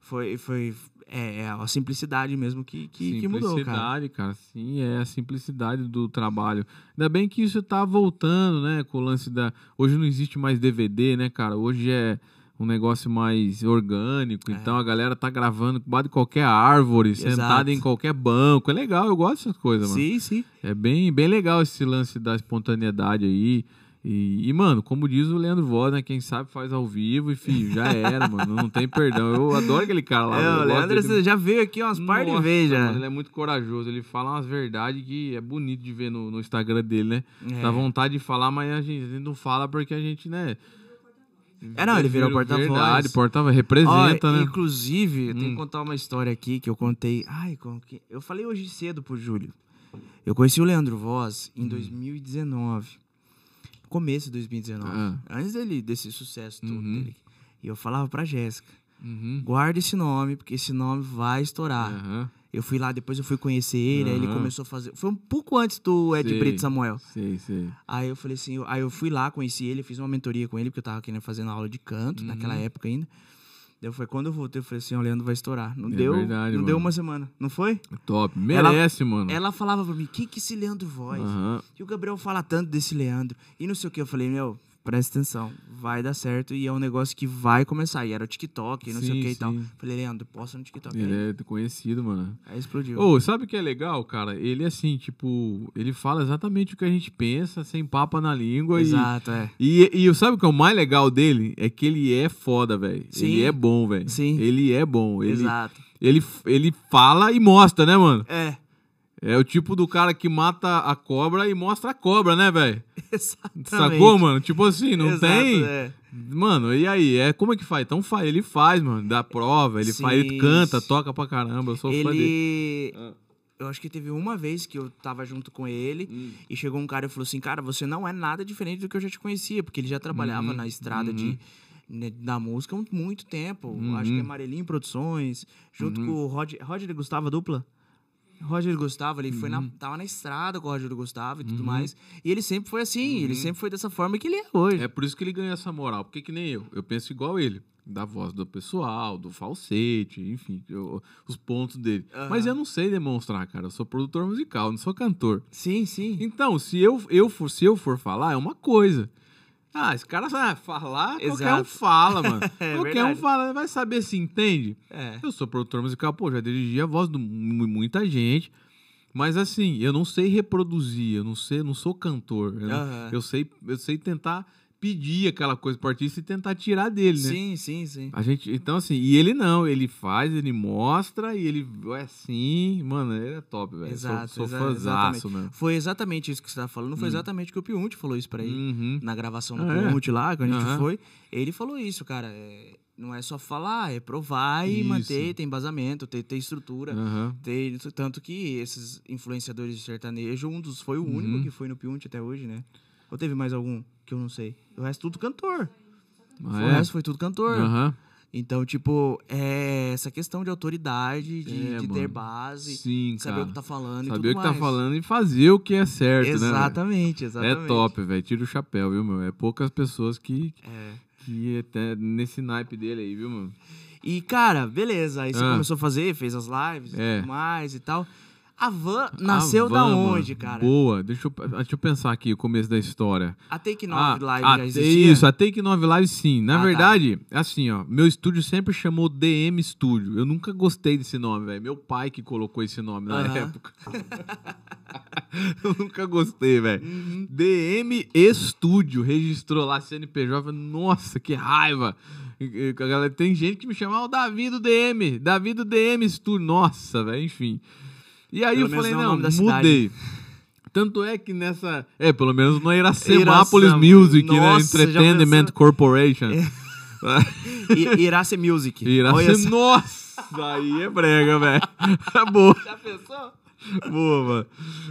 Speaker 1: Foi, foi. é, é a simplicidade mesmo que, que, que mudou, cara.
Speaker 2: Simplicidade, cara. Sim, é a simplicidade do trabalho. Ainda bem que isso tá voltando, né? Com o lance da. Hoje não existe mais DVD, né, cara? Hoje é um negócio mais orgânico. Então a galera tá gravando debaixo de qualquer árvore, sentada em qualquer banco. É legal, eu gosto dessas coisas, mano.
Speaker 1: Sim, sim.
Speaker 2: É bem, bem legal esse lance da espontaneidade aí. E, e, mano, como diz o Leandro Voz, né? Quem sabe faz ao vivo e, filho, já era, mano. Não tem perdão. Eu adoro aquele cara lá.
Speaker 1: É, o Leandro
Speaker 2: dele.
Speaker 1: você já veio aqui umas par de vezes já.
Speaker 2: mano, ele é muito corajoso. Ele fala umas verdades que é bonito de ver no, no Instagram dele, né?
Speaker 1: É.
Speaker 2: Dá vontade de falar, mas a gente, a gente não fala porque a gente, né?
Speaker 1: É, não, ele virou porta-voz.
Speaker 2: Verdade, porta-voz. Representa,
Speaker 1: Ó,
Speaker 2: né?
Speaker 1: Inclusive, tem
Speaker 2: Hum.
Speaker 1: que contar uma história aqui que eu contei. Ai, como que. Eu falei hoje cedo pro Júlio. Eu conheci o Leandro Voz
Speaker 2: Hum.
Speaker 1: em 2019. Começo de 2019.
Speaker 2: Ah.
Speaker 1: Antes dele, desse sucesso todo
Speaker 2: Uhum.
Speaker 1: dele. E eu falava pra Jéssica:
Speaker 2: Uhum.
Speaker 1: guarda esse nome, porque esse nome vai estourar.
Speaker 2: Aham.
Speaker 1: Eu fui lá, depois eu fui conhecer ele, aí ele começou a fazer. Foi um pouco antes do Ed
Speaker 2: Sei.
Speaker 1: Brito Samuel.
Speaker 2: Sei, sei.
Speaker 1: Aí eu falei assim, aí eu fui lá, conheci ele, fiz uma mentoria com ele, porque eu tava querendo fazer aula de canto,
Speaker 2: Uhum.
Speaker 1: naquela época ainda. Daí foi quando eu voltei, eu falei assim, o Leandro vai estourar. Não
Speaker 2: É
Speaker 1: deu,
Speaker 2: verdade,
Speaker 1: não deu
Speaker 2: mano.
Speaker 1: uma semana, não foi?
Speaker 2: Top. Merece, mano.
Speaker 1: Ela falava pra mim, que que esse Leandro voz?
Speaker 2: Aham.
Speaker 1: E o Gabriel fala tanto desse Leandro. E não sei o que, eu falei, meu, presta atenção, vai dar certo e é um negócio que vai começar. E era o TikTok, não sei
Speaker 2: Sim,
Speaker 1: o que e tal.
Speaker 2: sim.
Speaker 1: Falei, Leandro, posta no TikTok.
Speaker 2: Ele
Speaker 1: Aí,
Speaker 2: é conhecido, mano.
Speaker 1: aí explodiu.
Speaker 2: Ô, sabe o que é legal, cara? Ele, assim, tipo, ele fala exatamente o que a gente pensa, sem papa na língua. e-
Speaker 1: Exato, é.
Speaker 2: E, e, sabe o que é o mais legal dele? É que ele é foda, velho.
Speaker 1: Sim.
Speaker 2: Ele é bom, velho.
Speaker 1: Sim.
Speaker 2: Ele é bom. Ele,
Speaker 1: Exato.
Speaker 2: ele, ele fala e mostra, né, mano?
Speaker 1: É,
Speaker 2: É o tipo do cara que mata a cobra e mostra a cobra, né, velho?
Speaker 1: exatamente.
Speaker 2: Sacou, mano? Tipo assim, não
Speaker 1: Exato,
Speaker 2: tem.
Speaker 1: é.
Speaker 2: Mano, e aí? É, como é que faz? Então faz, ele faz, mano. Dá prova, ele
Speaker 1: Sim.
Speaker 2: faz, ele canta, toca pra caramba. Eu sou fã dele.
Speaker 1: Ele.
Speaker 2: Ah.
Speaker 1: Eu acho que teve uma vez que eu tava junto com ele
Speaker 2: Hum.
Speaker 1: e chegou um cara e falou assim: Cara, você não é nada diferente do que eu já te conhecia, porque ele já trabalhava
Speaker 2: Uhum,
Speaker 1: na estrada
Speaker 2: uhum.
Speaker 1: de, da música há muito tempo.
Speaker 2: Uhum.
Speaker 1: Acho que é Amarelinho Produções, junto com o Roger, Roger Gustavo, a dupla. Roger Gustavo, ele foi na,
Speaker 2: Uhum.
Speaker 1: tava na estrada com o Roger Gustavo e tudo mais. E ele sempre foi assim, ele sempre foi dessa forma que ele é hoje.
Speaker 2: Uhum. É por isso que ele ganha essa moral. Porque que nem eu. Eu penso igual ele. Da voz do pessoal, do falsete, enfim, eu- os pontos dele. Mas eu não sei demonstrar, cara. Eu sou produtor musical, não sou cantor.
Speaker 1: Sim, sim.
Speaker 2: Então, se eu, eu, for, se eu for falar, é uma coisa. Ah, esse cara sabe falar, qualquer um
Speaker 1: Exato.
Speaker 2: fala, mano.
Speaker 1: É
Speaker 2: qualquer um
Speaker 1: verdade.
Speaker 2: fala, vai saber se entende.
Speaker 1: É.
Speaker 2: Eu sou produtor musical, pô, já dirigi a voz de mu- muita gente. Mas assim, eu não sei reproduzir, eu não sei, não sou cantor. Eu, não-
Speaker 1: Aham.
Speaker 2: eu sei, eu sei tentar pedir aquela coisa pro artista e tentar tirar dele, né?
Speaker 1: Sim, sim, sim.
Speaker 2: A gente, então assim, e ele não, ele faz, ele mostra e ele é assim, mano, ele é top, velho.
Speaker 1: Exato,
Speaker 2: sou, sou
Speaker 1: exatamente.
Speaker 2: mesmo.
Speaker 1: Foi exatamente isso que você tava falando. Foi exatamente o que o Piunte falou isso pra ele.
Speaker 2: Uhum.
Speaker 1: Na gravação do
Speaker 2: Ah, é?
Speaker 1: Piunte lá, quando a gente
Speaker 2: Aham.
Speaker 1: foi. Ele falou isso, cara. é, não é só falar, é provar e
Speaker 2: Isso.
Speaker 1: manter, ter embasamento, ter, ter estrutura.
Speaker 2: Aham.
Speaker 1: Ter, tanto que esses influenciadores de sertanejo, um dos foi o único
Speaker 2: Uhum.
Speaker 1: que foi no Piunte até hoje, né? Ou teve mais algum que eu não sei? O resto tudo cantor.
Speaker 2: Ah,
Speaker 1: O
Speaker 2: é?
Speaker 1: resto foi tudo cantor.
Speaker 2: Aham.
Speaker 1: Então, tipo, é essa questão de autoridade, de,
Speaker 2: É,
Speaker 1: de ter base,
Speaker 2: Sim,
Speaker 1: saber
Speaker 2: cara.
Speaker 1: o que tá falando e
Speaker 2: Saber o que tá
Speaker 1: mais.
Speaker 2: falando e fazer o que é certo, né? velho?
Speaker 1: Exatamente, exatamente.
Speaker 2: É top, velho. Tira o chapéu, viu, meu? É poucas pessoas que,
Speaker 1: É.
Speaker 2: que até nesse naipe dele aí, viu, mano?
Speaker 1: E, cara, beleza. Aí você
Speaker 2: Ah.
Speaker 1: começou a fazer, fez as lives e
Speaker 2: É.
Speaker 1: tudo mais e tal. A van nasceu
Speaker 2: A
Speaker 1: da
Speaker 2: van,
Speaker 1: onde,
Speaker 2: mano.
Speaker 1: cara?
Speaker 2: Boa. Deixa eu, deixa eu pensar aqui o começo da história.
Speaker 1: A Take 9
Speaker 2: Ah,
Speaker 1: Live
Speaker 2: a-
Speaker 1: já existia?
Speaker 2: Isso, a Take 9 Live sim. Na
Speaker 1: Ah, tá.
Speaker 2: verdade, assim, ó, meu estúdio sempre chamou DM Studio. Eu nunca gostei desse nome, velho. Meu pai que colocou esse nome na
Speaker 1: Aham.
Speaker 2: época. eu nunca gostei, velho.
Speaker 1: Uhum.
Speaker 2: DM Studio, registrou lá CNPJ. Falei, Nossa, que raiva. Galera- Tem gente que me chama, o Davi do DM, Davi do DM Studio. Nossa, velho, enfim. E aí
Speaker 1: Pelo
Speaker 2: eu falei,
Speaker 1: não é
Speaker 2: não, mudei. Tanto é que nessa. É, pelo menos não é Iracemápolis
Speaker 1: Iracema-
Speaker 2: Music, né?
Speaker 1: Nossa,
Speaker 2: Entreteniment
Speaker 1: pensou?
Speaker 2: Corporation.
Speaker 1: I- Irace Music.
Speaker 2: Irace... Nossa, aí é brega, velho. Boa.
Speaker 1: Já pensou?
Speaker 2: Boa, mano.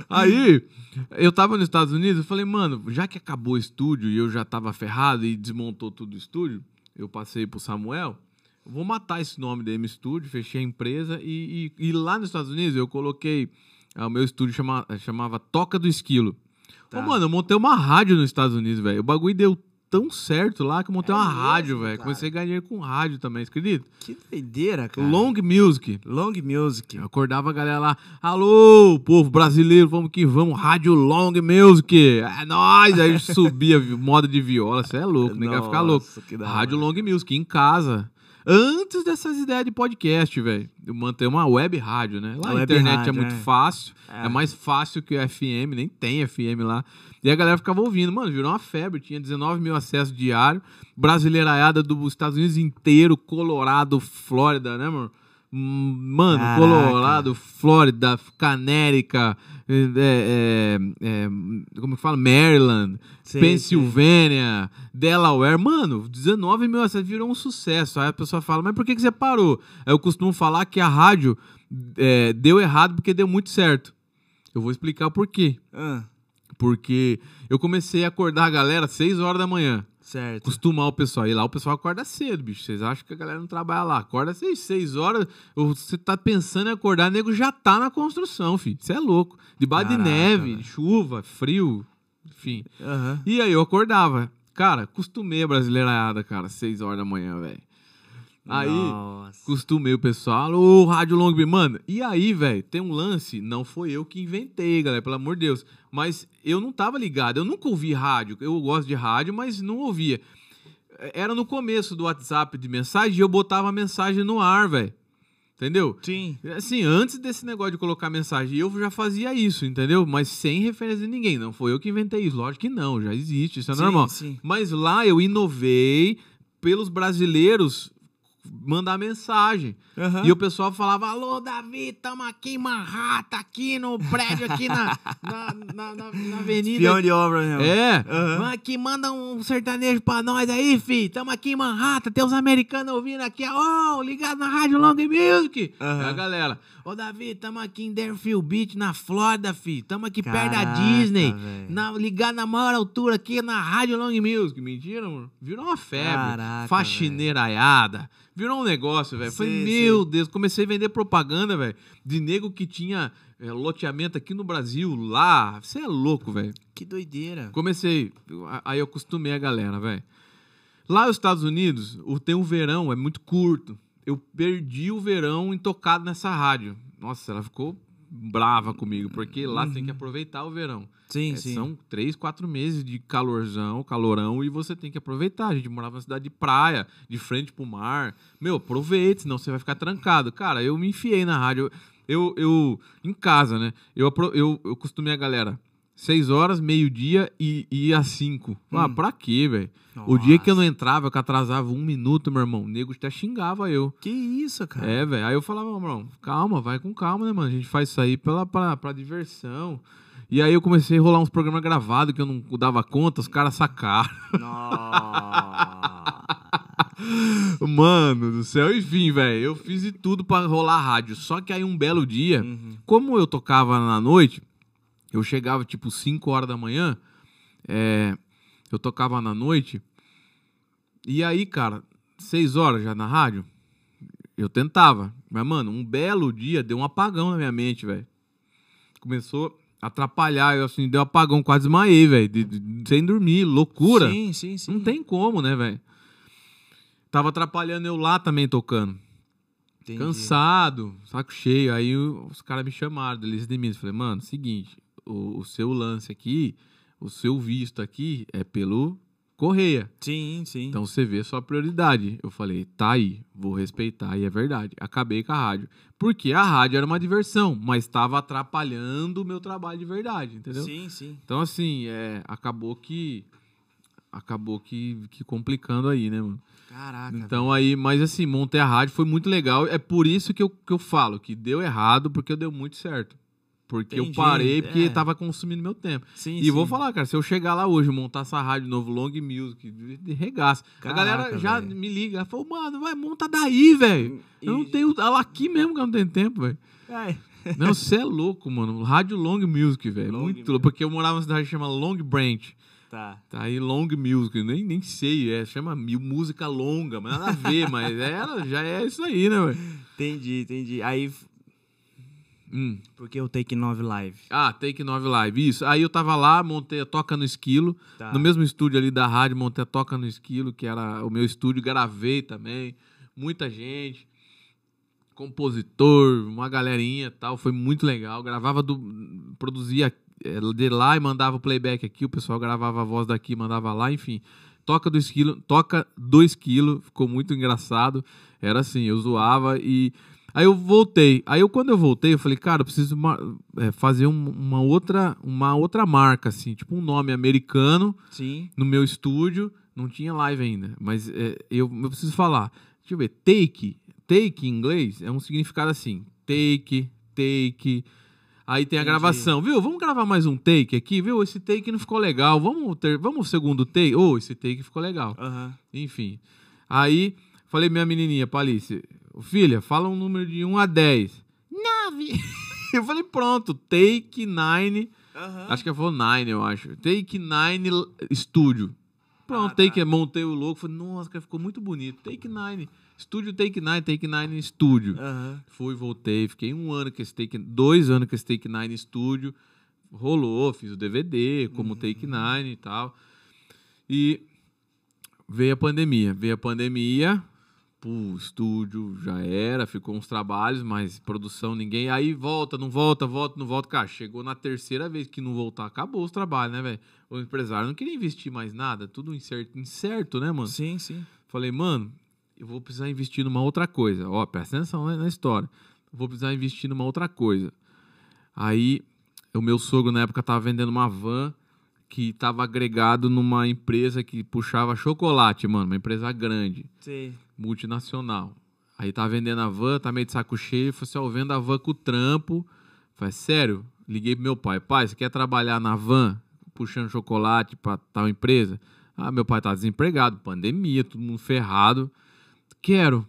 Speaker 2: Aí, eu tava nos Estados Unidos, eu falei, mano, já que acabou o estúdio e eu já tava ferrado e desmontou tudo o estúdio, eu passei pro Samuel, vou matar esse nome da M Studio, fechei a empresa e, e- e lá nos Estados Unidos eu coloquei, ah, o meu estúdio chama- chamava Toca do Esquilo.
Speaker 1: Tá.
Speaker 2: Ô, mano, eu montei uma rádio nos Estados Unidos, velho. O bagulho deu tão certo lá que eu montei
Speaker 1: É
Speaker 2: uma
Speaker 1: mesmo,
Speaker 2: rádio, velho. Comecei a ganhar dinheiro com rádio também, você acredita?
Speaker 1: Que doideira, cara.
Speaker 2: Long Music.
Speaker 1: Long Music.
Speaker 2: Eu acordava a galera lá, alô, povo brasileiro, vamos que vamos, Rádio Long Music, é nóis! Aí subia moda de viola, você é louco, ninguém vai ficar louco. Rádio. Long Music, em casa. Antes dessas ideias de podcast, velho. Manter uma web rádio, né? Lá a internet
Speaker 1: rádio,
Speaker 2: é muito
Speaker 1: é.
Speaker 2: fácil. É.
Speaker 1: É.
Speaker 2: mais fácil que o FM, nem tem FM lá. E a galera ficava ouvindo. Mano, virou uma febre. Tinha 19 mil acessos diário. Brasileiraiada dos Estados Unidos inteiro, Colorado, Flórida, né, mano? Mano,
Speaker 1: Caraca.
Speaker 2: Colorado, Flórida, Canérica, é, é, é, como que fala? Maryland,
Speaker 1: Sei,
Speaker 2: Pensilvânia, Delaware. Mano, 19 mil acessos virou um sucesso. Aí a pessoa fala, mas por que, que você parou? Aí eu costumo falar que a rádio é, deu errado porque deu muito certo. Eu vou explicar o porquê.
Speaker 1: Ah,
Speaker 2: Porque eu comecei a acordar a galera às 6 horas da manhã.
Speaker 1: Certo.
Speaker 2: Acostumar o pessoal. E lá o pessoal acorda cedo, bicho. Vocês acham que a galera não trabalha lá? Acorda 6, 6 horas. Você tá pensando em acordar, nego já tá na construção, filho. Você é louco. Debaixo de neve, chuva, frio, enfim.
Speaker 1: Aham.
Speaker 2: E aí eu acordava. Cara, acostumei a brasileirada, cara, 6 horas da manhã, velho. Aí,
Speaker 1: Nossa.
Speaker 2: Costumei o pessoal, ô, Rádio Long Beach. Mano, e aí, velho, tem um lance, não foi eu que inventei, galera, pelo amor de Deus. Mas eu não tava ligado, eu nunca ouvi rádio. Eu gosto de rádio, mas não ouvia. Era no começo do WhatsApp de mensagem e eu botava a mensagem no ar, velho. Entendeu?
Speaker 1: Sim.
Speaker 2: Assim, antes desse negócio de colocar mensagem, eu já fazia isso, entendeu? Mas sem referência de ninguém. Não foi eu que inventei isso. Lógico que não, já existe, isso é
Speaker 1: Sim,
Speaker 2: normal.
Speaker 1: sim.
Speaker 2: Mas lá eu inovei pelos brasileiros mandar mensagem.
Speaker 1: Aham.
Speaker 2: E o pessoal falava: Alô, Davi, tamo aqui em Manhattan, aqui no prédio, aqui na, na, na, na- na avenida.
Speaker 1: Peão de obra mesmo.
Speaker 2: É,
Speaker 1: Aham.
Speaker 2: aqui manda um sertanejo pra nós aí, fi. Tamo aqui em Manhattan, tem os americanos ouvindo aqui, ó, ligado na Rádio Long Music.
Speaker 1: Aham.
Speaker 2: É a galera, ô Davi, tamo aqui em Deerfield Beach, na Flórida, fi. Tamo aqui perto da
Speaker 1: Caraca,
Speaker 2: Disney, na, ligado na maior altura aqui na Rádio Long Music. Mentira, mano. Virou uma febre.
Speaker 1: Caraca,
Speaker 2: Faxineiraiada. Virou um negócio, velho. Foi, meu Deus, comecei a vender propaganda, velho, de nego que tinha é, loteamento aqui no Brasil, lá. Você é louco, velho.
Speaker 1: Que doideira.
Speaker 2: Comecei, aí eu acostumei a galera, velho. Lá nos Estados Unidos, o, tem um verão, é muito curto. Eu perdi o verão intocado nessa rádio. Nossa, ela ficou brava comigo, porque lá você tem que aproveitar o verão.
Speaker 1: Sim,
Speaker 2: É,
Speaker 1: sim.
Speaker 2: São três, quatro meses de calorzão, calorão, e você tem que aproveitar. A gente morava numa cidade de praia, de frente pro mar. Meu, aproveite, senão você vai ficar trancado. Cara, eu me enfiei na rádio. Eu, eu em casa, né? Eu, eu, eu costumei a galera. Seis horas, meio-dia e, e às cinco. Ah,
Speaker 1: Hum.
Speaker 2: pra quê, velho? O dia que eu não entrava, que atrasava um minuto, meu irmão, o nego até xingava eu.
Speaker 1: Que isso, cara?
Speaker 2: É, velho. Aí eu falava, meu irmão, calma, vai com calma, né, mano? A gente faz isso aí pela, pra, pra diversão. E aí eu comecei a rolar uns programas gravados que eu não dava conta, os caras sacaram.
Speaker 1: Nossa.
Speaker 2: Mano do céu, enfim, velho. Eu fiz de tudo pra rolar rádio. Só que aí um belo dia,
Speaker 1: Uhum.
Speaker 2: como eu tocava na noite, eu chegava tipo 5 horas da manhã, é, eu tocava na noite, e aí, cara, 6 horas já na rádio, eu tentava. Mas, mano, um belo dia deu um apagão na minha mente, velho. Começou a atrapalhar, eu assim, deu um apagão, quase desmaiei, velho, de- de- sem dormir, loucura.
Speaker 1: Sim, sim, sim.
Speaker 2: Não tem como, né, velho? Tava atrapalhando eu lá também tocando.
Speaker 1: Entendi.
Speaker 2: Cansado, saco cheio. Aí os caras me chamaram, delícia de mim. Eu falei, mano, seguinte, o, o seu lance aqui, o seu visto aqui é pelo Correia.
Speaker 1: Sim, sim.
Speaker 2: Então você vê sua prioridade. Eu falei, tá aí, vou respeitar, e é verdade. Acabei com a rádio. Porque a rádio era uma diversão, mas estava atrapalhando o meu trabalho de verdade, entendeu?
Speaker 1: Sim, sim.
Speaker 2: Então, assim, é, acabou que. Acabou que, que complicando aí, né, mano?
Speaker 1: Caraca.
Speaker 2: Então aí, mas assim, montei a rádio, foi muito legal. É por isso que eu, que eu falo que deu errado, porque deu muito certo. Porque eu
Speaker 1: Entendi,
Speaker 2: parei, porque
Speaker 1: é.
Speaker 2: tava consumindo meu tempo.
Speaker 1: Sim,
Speaker 2: E vou
Speaker 1: sim.
Speaker 2: falar, cara, se eu chegar lá hoje, montar essa rádio novo, Long Music, de, regaço. a
Speaker 1: Caraca,
Speaker 2: galera já
Speaker 1: velho.
Speaker 2: me liga, falou, mano, vai, monta daí, velho. Eu não tenho. Aqui mesmo que eu não tenho tempo, velho. Não, você é louco, mano. Rádio Long Music, velho.
Speaker 1: Long
Speaker 2: Muito louco. Porque eu morava numa cidade que chama Long Branch.
Speaker 1: Tá.
Speaker 2: Tá aí Long Music, nem, nem sei, é, chama música longa, mas nada a ver, mas é, já é isso aí, né, velho?
Speaker 1: Entendi, entendi. Aí.
Speaker 2: Hum.
Speaker 1: Porque o Take 9 Live.
Speaker 2: Ah, Take 9 Live, isso. Aí eu tava lá, montei a Toca no Esquilo,
Speaker 1: Tá.
Speaker 2: no mesmo estúdio ali da rádio, montei a Toca no Esquilo, que era o meu estúdio, gravei também, muita gente, compositor, uma galerinha e tal, foi muito legal. Gravava, do, produzia eh, de lá e mandava o playback aqui, o pessoal gravava a voz daqui, mandava lá, enfim. Toca do Esquilo, toca do Esquilo, ficou muito engraçado. Era assim, eu zoava e Aí eu voltei. Aí eu, quando eu voltei, eu falei, cara, eu preciso ma- é, fazer um- uma, outra, uma outra marca, assim, tipo um nome americano
Speaker 1: Sim.
Speaker 2: no meu estúdio. Não tinha live ainda, mas é, eu, eu preciso falar. Deixa eu ver. Take. Take em inglês é um significado assim. Take, take. Aí tem a
Speaker 1: Entendi.
Speaker 2: gravação, viu? Vamos gravar mais um take aqui, viu? Esse take não ficou legal. Vamos ter, vamos ao segundo take. Ô, esse take ficou legal.
Speaker 1: Aham.
Speaker 2: Enfim. Aí, falei minha menininha, Palice, filha, fala um número de 1 a 10. 9. eu falei, pronto, take 9.
Speaker 1: Aham.
Speaker 2: Acho que ela falou 9, eu acho. Take 9 l- Studio. Pronto,
Speaker 1: Ah,
Speaker 2: take,
Speaker 1: tá.
Speaker 2: montei o logo, falei, nossa, cara, ficou muito bonito. Take 9. Estúdio Take 9, Take 9 Studio.
Speaker 1: Aham.
Speaker 2: Fui, voltei, fiquei um ano com esse Take, dois anos com esse Take 9 Studio. Rolou, fiz o DVD como
Speaker 1: Uhum.
Speaker 2: Take 9 e tal. E veio a pandemia. Veio a pandemia, pô, estúdio já era, ficou uns trabalhos, mas produção ninguém. Aí volta, não volta, volta, não volta. Cara, chegou na terceira vez que não voltar, acabou os trabalhos, né, velho? O empresário não queria investir mais nada, tudo incerto, incerto né, mano?
Speaker 1: Sim, sim.
Speaker 2: Falei, mano, eu vou precisar investir numa outra coisa. Ó, presta atenção né, na história. Eu vou precisar investir numa outra coisa. Aí, o meu sogro na época tava vendendo uma van que tava agregado numa empresa que puxava chocolate, mano, uma empresa grande,
Speaker 1: Sei.
Speaker 2: Multinacional. Aí tava vendendo a van, tá meio de saco cheio, falei assim, ó, vendo a van com o trampo. Falei, sério? Liguei pro meu pai, pai, você quer trabalhar na van, puxando chocolate pra tal empresa? Ah, meu pai tá desempregado, pandemia, todo mundo ferrado. Quero.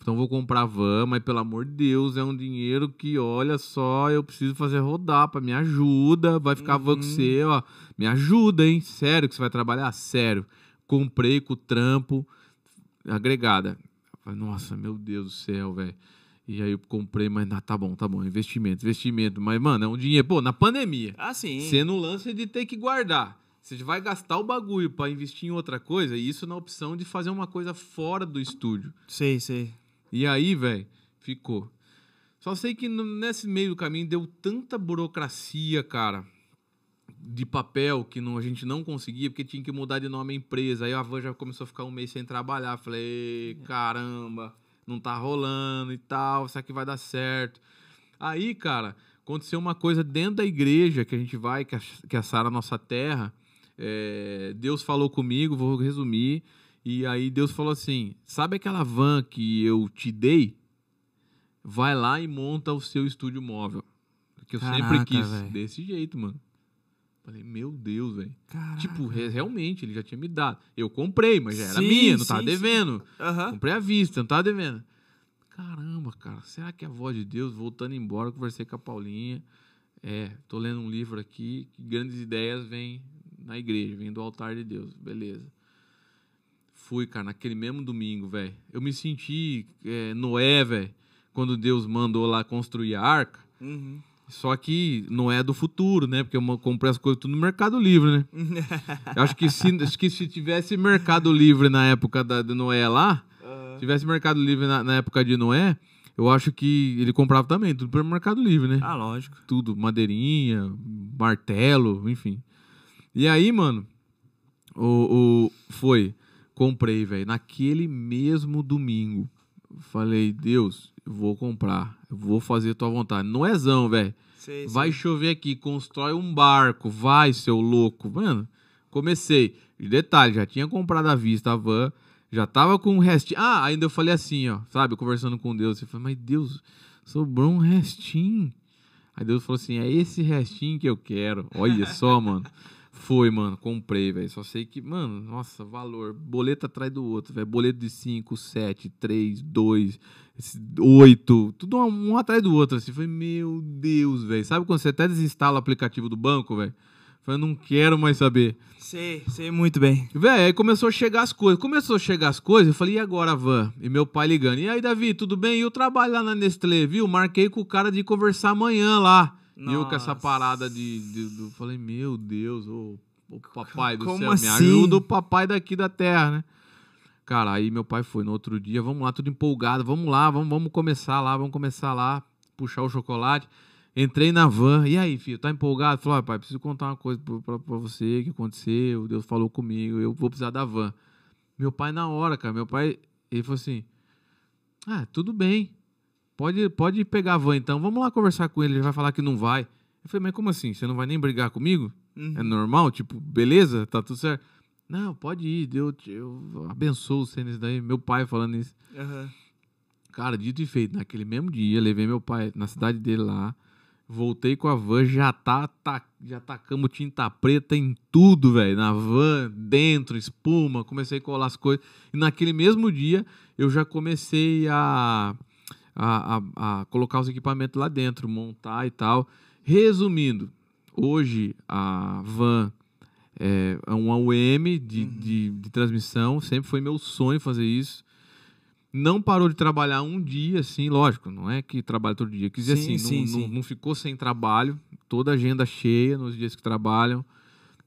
Speaker 2: Então vou comprar van, mas pelo amor de Deus, é um dinheiro que, olha só, eu preciso fazer rodar, pra me ajuda, vai ficar a van com
Speaker 1: Uhum.
Speaker 2: você, ó. Me ajuda, hein? Sério que você vai trabalhar? Sério. Comprei com o trampo, agregada. Falei, Nossa, meu Deus do céu, velho. E aí eu comprei, mas ah, tá bom, tá bom, investimento, investimento. Mas, mano, é um dinheiro. Pô, na pandemia,
Speaker 1: Ah, sim.
Speaker 2: você no lance de ter que guardar. Você vai gastar o bagulho pra investir em outra coisa, e isso na opção de fazer uma coisa fora do estúdio.
Speaker 1: Sei, sei.
Speaker 2: E aí, velho, ficou. Só sei que nesse meio do caminho deu tanta burocracia, cara, de papel que não, a gente não conseguia, porque tinha que mudar de nome a empresa. Aí a van já começou a ficar um mês sem trabalhar. Falei, caramba, não tá rolando e tal, será que vai dar certo? Aí, cara, aconteceu uma coisa dentro da igreja que a gente vai, que a, que a Sara Nossa Terra. é, Deus falou comigo, vou resumir. E aí Deus falou assim: sabe aquela van que eu te dei? Vai lá e monta o seu estúdio móvel. Que eu sempre
Speaker 1: Caraca,
Speaker 2: quis.
Speaker 1: velho.
Speaker 2: Desse jeito, mano. Falei, meu Deus, velho. Tipo, re- realmente, ele já tinha me dado. Eu comprei, mas já era
Speaker 1: Sim,
Speaker 2: minha, não tava
Speaker 1: sim, sim.
Speaker 2: devendo.
Speaker 1: Aham.
Speaker 2: Comprei à vista, não tava devendo. Caramba, cara, será que é a voz de Deus? Voltando embora, conversei com a Paulinha. É, tô lendo um livro aqui, que grandes ideias vêm na igreja, vêm do altar de Deus. Beleza. Fui, cara, naquele mesmo domingo, velho. Eu me senti é, Noé, velho, quando Deus mandou lá construir a arca.
Speaker 1: Uhum.
Speaker 2: Só que Noé é do futuro, né? Porque eu comprei as coisas tudo no Mercado Livre, né? Eu acho que se, acho que se tivesse Mercado Livre na época da, de Noé lá, se tivesse Mercado Livre na, na época de Noé, eu acho que ele comprava também, tudo pelo Mercado Livre, né?
Speaker 1: Ah, lógico.
Speaker 2: Tudo, madeirinha, martelo, enfim. E aí, mano, o, o- foi, comprei, velho, naquele mesmo domingo. Falei, Deus, eu vou comprar, vou fazer tua vontade. Noézão, velho.
Speaker 1: Sei,
Speaker 2: Vai
Speaker 1: sei.
Speaker 2: chover aqui, constrói um barco, vai, seu louco. Mano, comecei. Detalhe, já tinha comprado à vista a van, já tava com um restinho. Ah, ainda eu falei assim, ó, sabe, conversando com Deus. Eu falei, mas Deus, sobrou um restinho. Aí Deus falou assim: é esse restinho que eu quero. Olha só, mano. Foi, mano, comprei, velho. Só sei que, mano, nossa, valor. Boleto atrás do outro, velho. Boleto de 5, 7, 3, 2, 8. Tudo um, um atrás do outro, assim. Foi, meu Deus, velho. Sabe quando você até desinstala o aplicativo do banco, velho? Falei, não quero mais saber.
Speaker 1: Sei, sei muito bem.
Speaker 2: Véi, aí começou a chegar as coisas. Começou a chegar as coisas, eu falei, e agora, Van? E meu pai ligando. E aí, Davi, tudo bem? E o trabalho lá na Nestlé, viu? Marquei com o cara de conversar amanhã lá. E eu com essa
Speaker 1: Nossa.
Speaker 2: parada de. de- do- falei, meu Deus, ô, ô papai do
Speaker 1: Como
Speaker 2: céu, me
Speaker 1: assim?
Speaker 2: ajuda o papai daqui da terra, né? Cara, aí meu pai foi no outro dia, vamos lá, tudo empolgado, vamos lá, vamos, vamos começar lá, vamos começar lá, puxar o chocolate. Entrei na van, e aí, filho, tá empolgado? Falou, pai, preciso contar uma coisa pra, pra, pra você, que aconteceu, Deus falou comigo, eu vou precisar da van. Meu pai, na hora, cara, meu pai, ele falou assim, ah, tudo bem, pode, pode pegar a van então, vamos lá conversar com ele, ele vai falar que não vai. Eu falei, mas como assim, você não vai nem brigar comigo?
Speaker 1: Uhum.
Speaker 2: É normal? Tipo, beleza? Tá tudo certo? Não, pode ir, Deus, eu abençoo você nisso daí. Meu pai falando isso.
Speaker 1: Aham.
Speaker 2: Cara, dito e feito, naquele mesmo dia, levei meu pai na cidade dele lá. Voltei com a van, já tá, tá já tacamos tinta preta em tudo, velho. Na van, dentro, espuma, comecei a colar as coisas. E naquele mesmo dia, eu já comecei a, a, a, a colocar os equipamentos lá dentro, montar e tal. Resumindo, hoje a van é um AUM de, de, de transmissão, sempre foi meu sonho fazer isso. Não parou de trabalhar um dia, assim, lógico, não é que trabalha todo dia. Quis dizer
Speaker 1: Sim,
Speaker 2: assim,
Speaker 1: sim,
Speaker 2: não,
Speaker 1: sim.
Speaker 2: Não, não ficou sem trabalho, toda a agenda cheia nos dias que trabalham.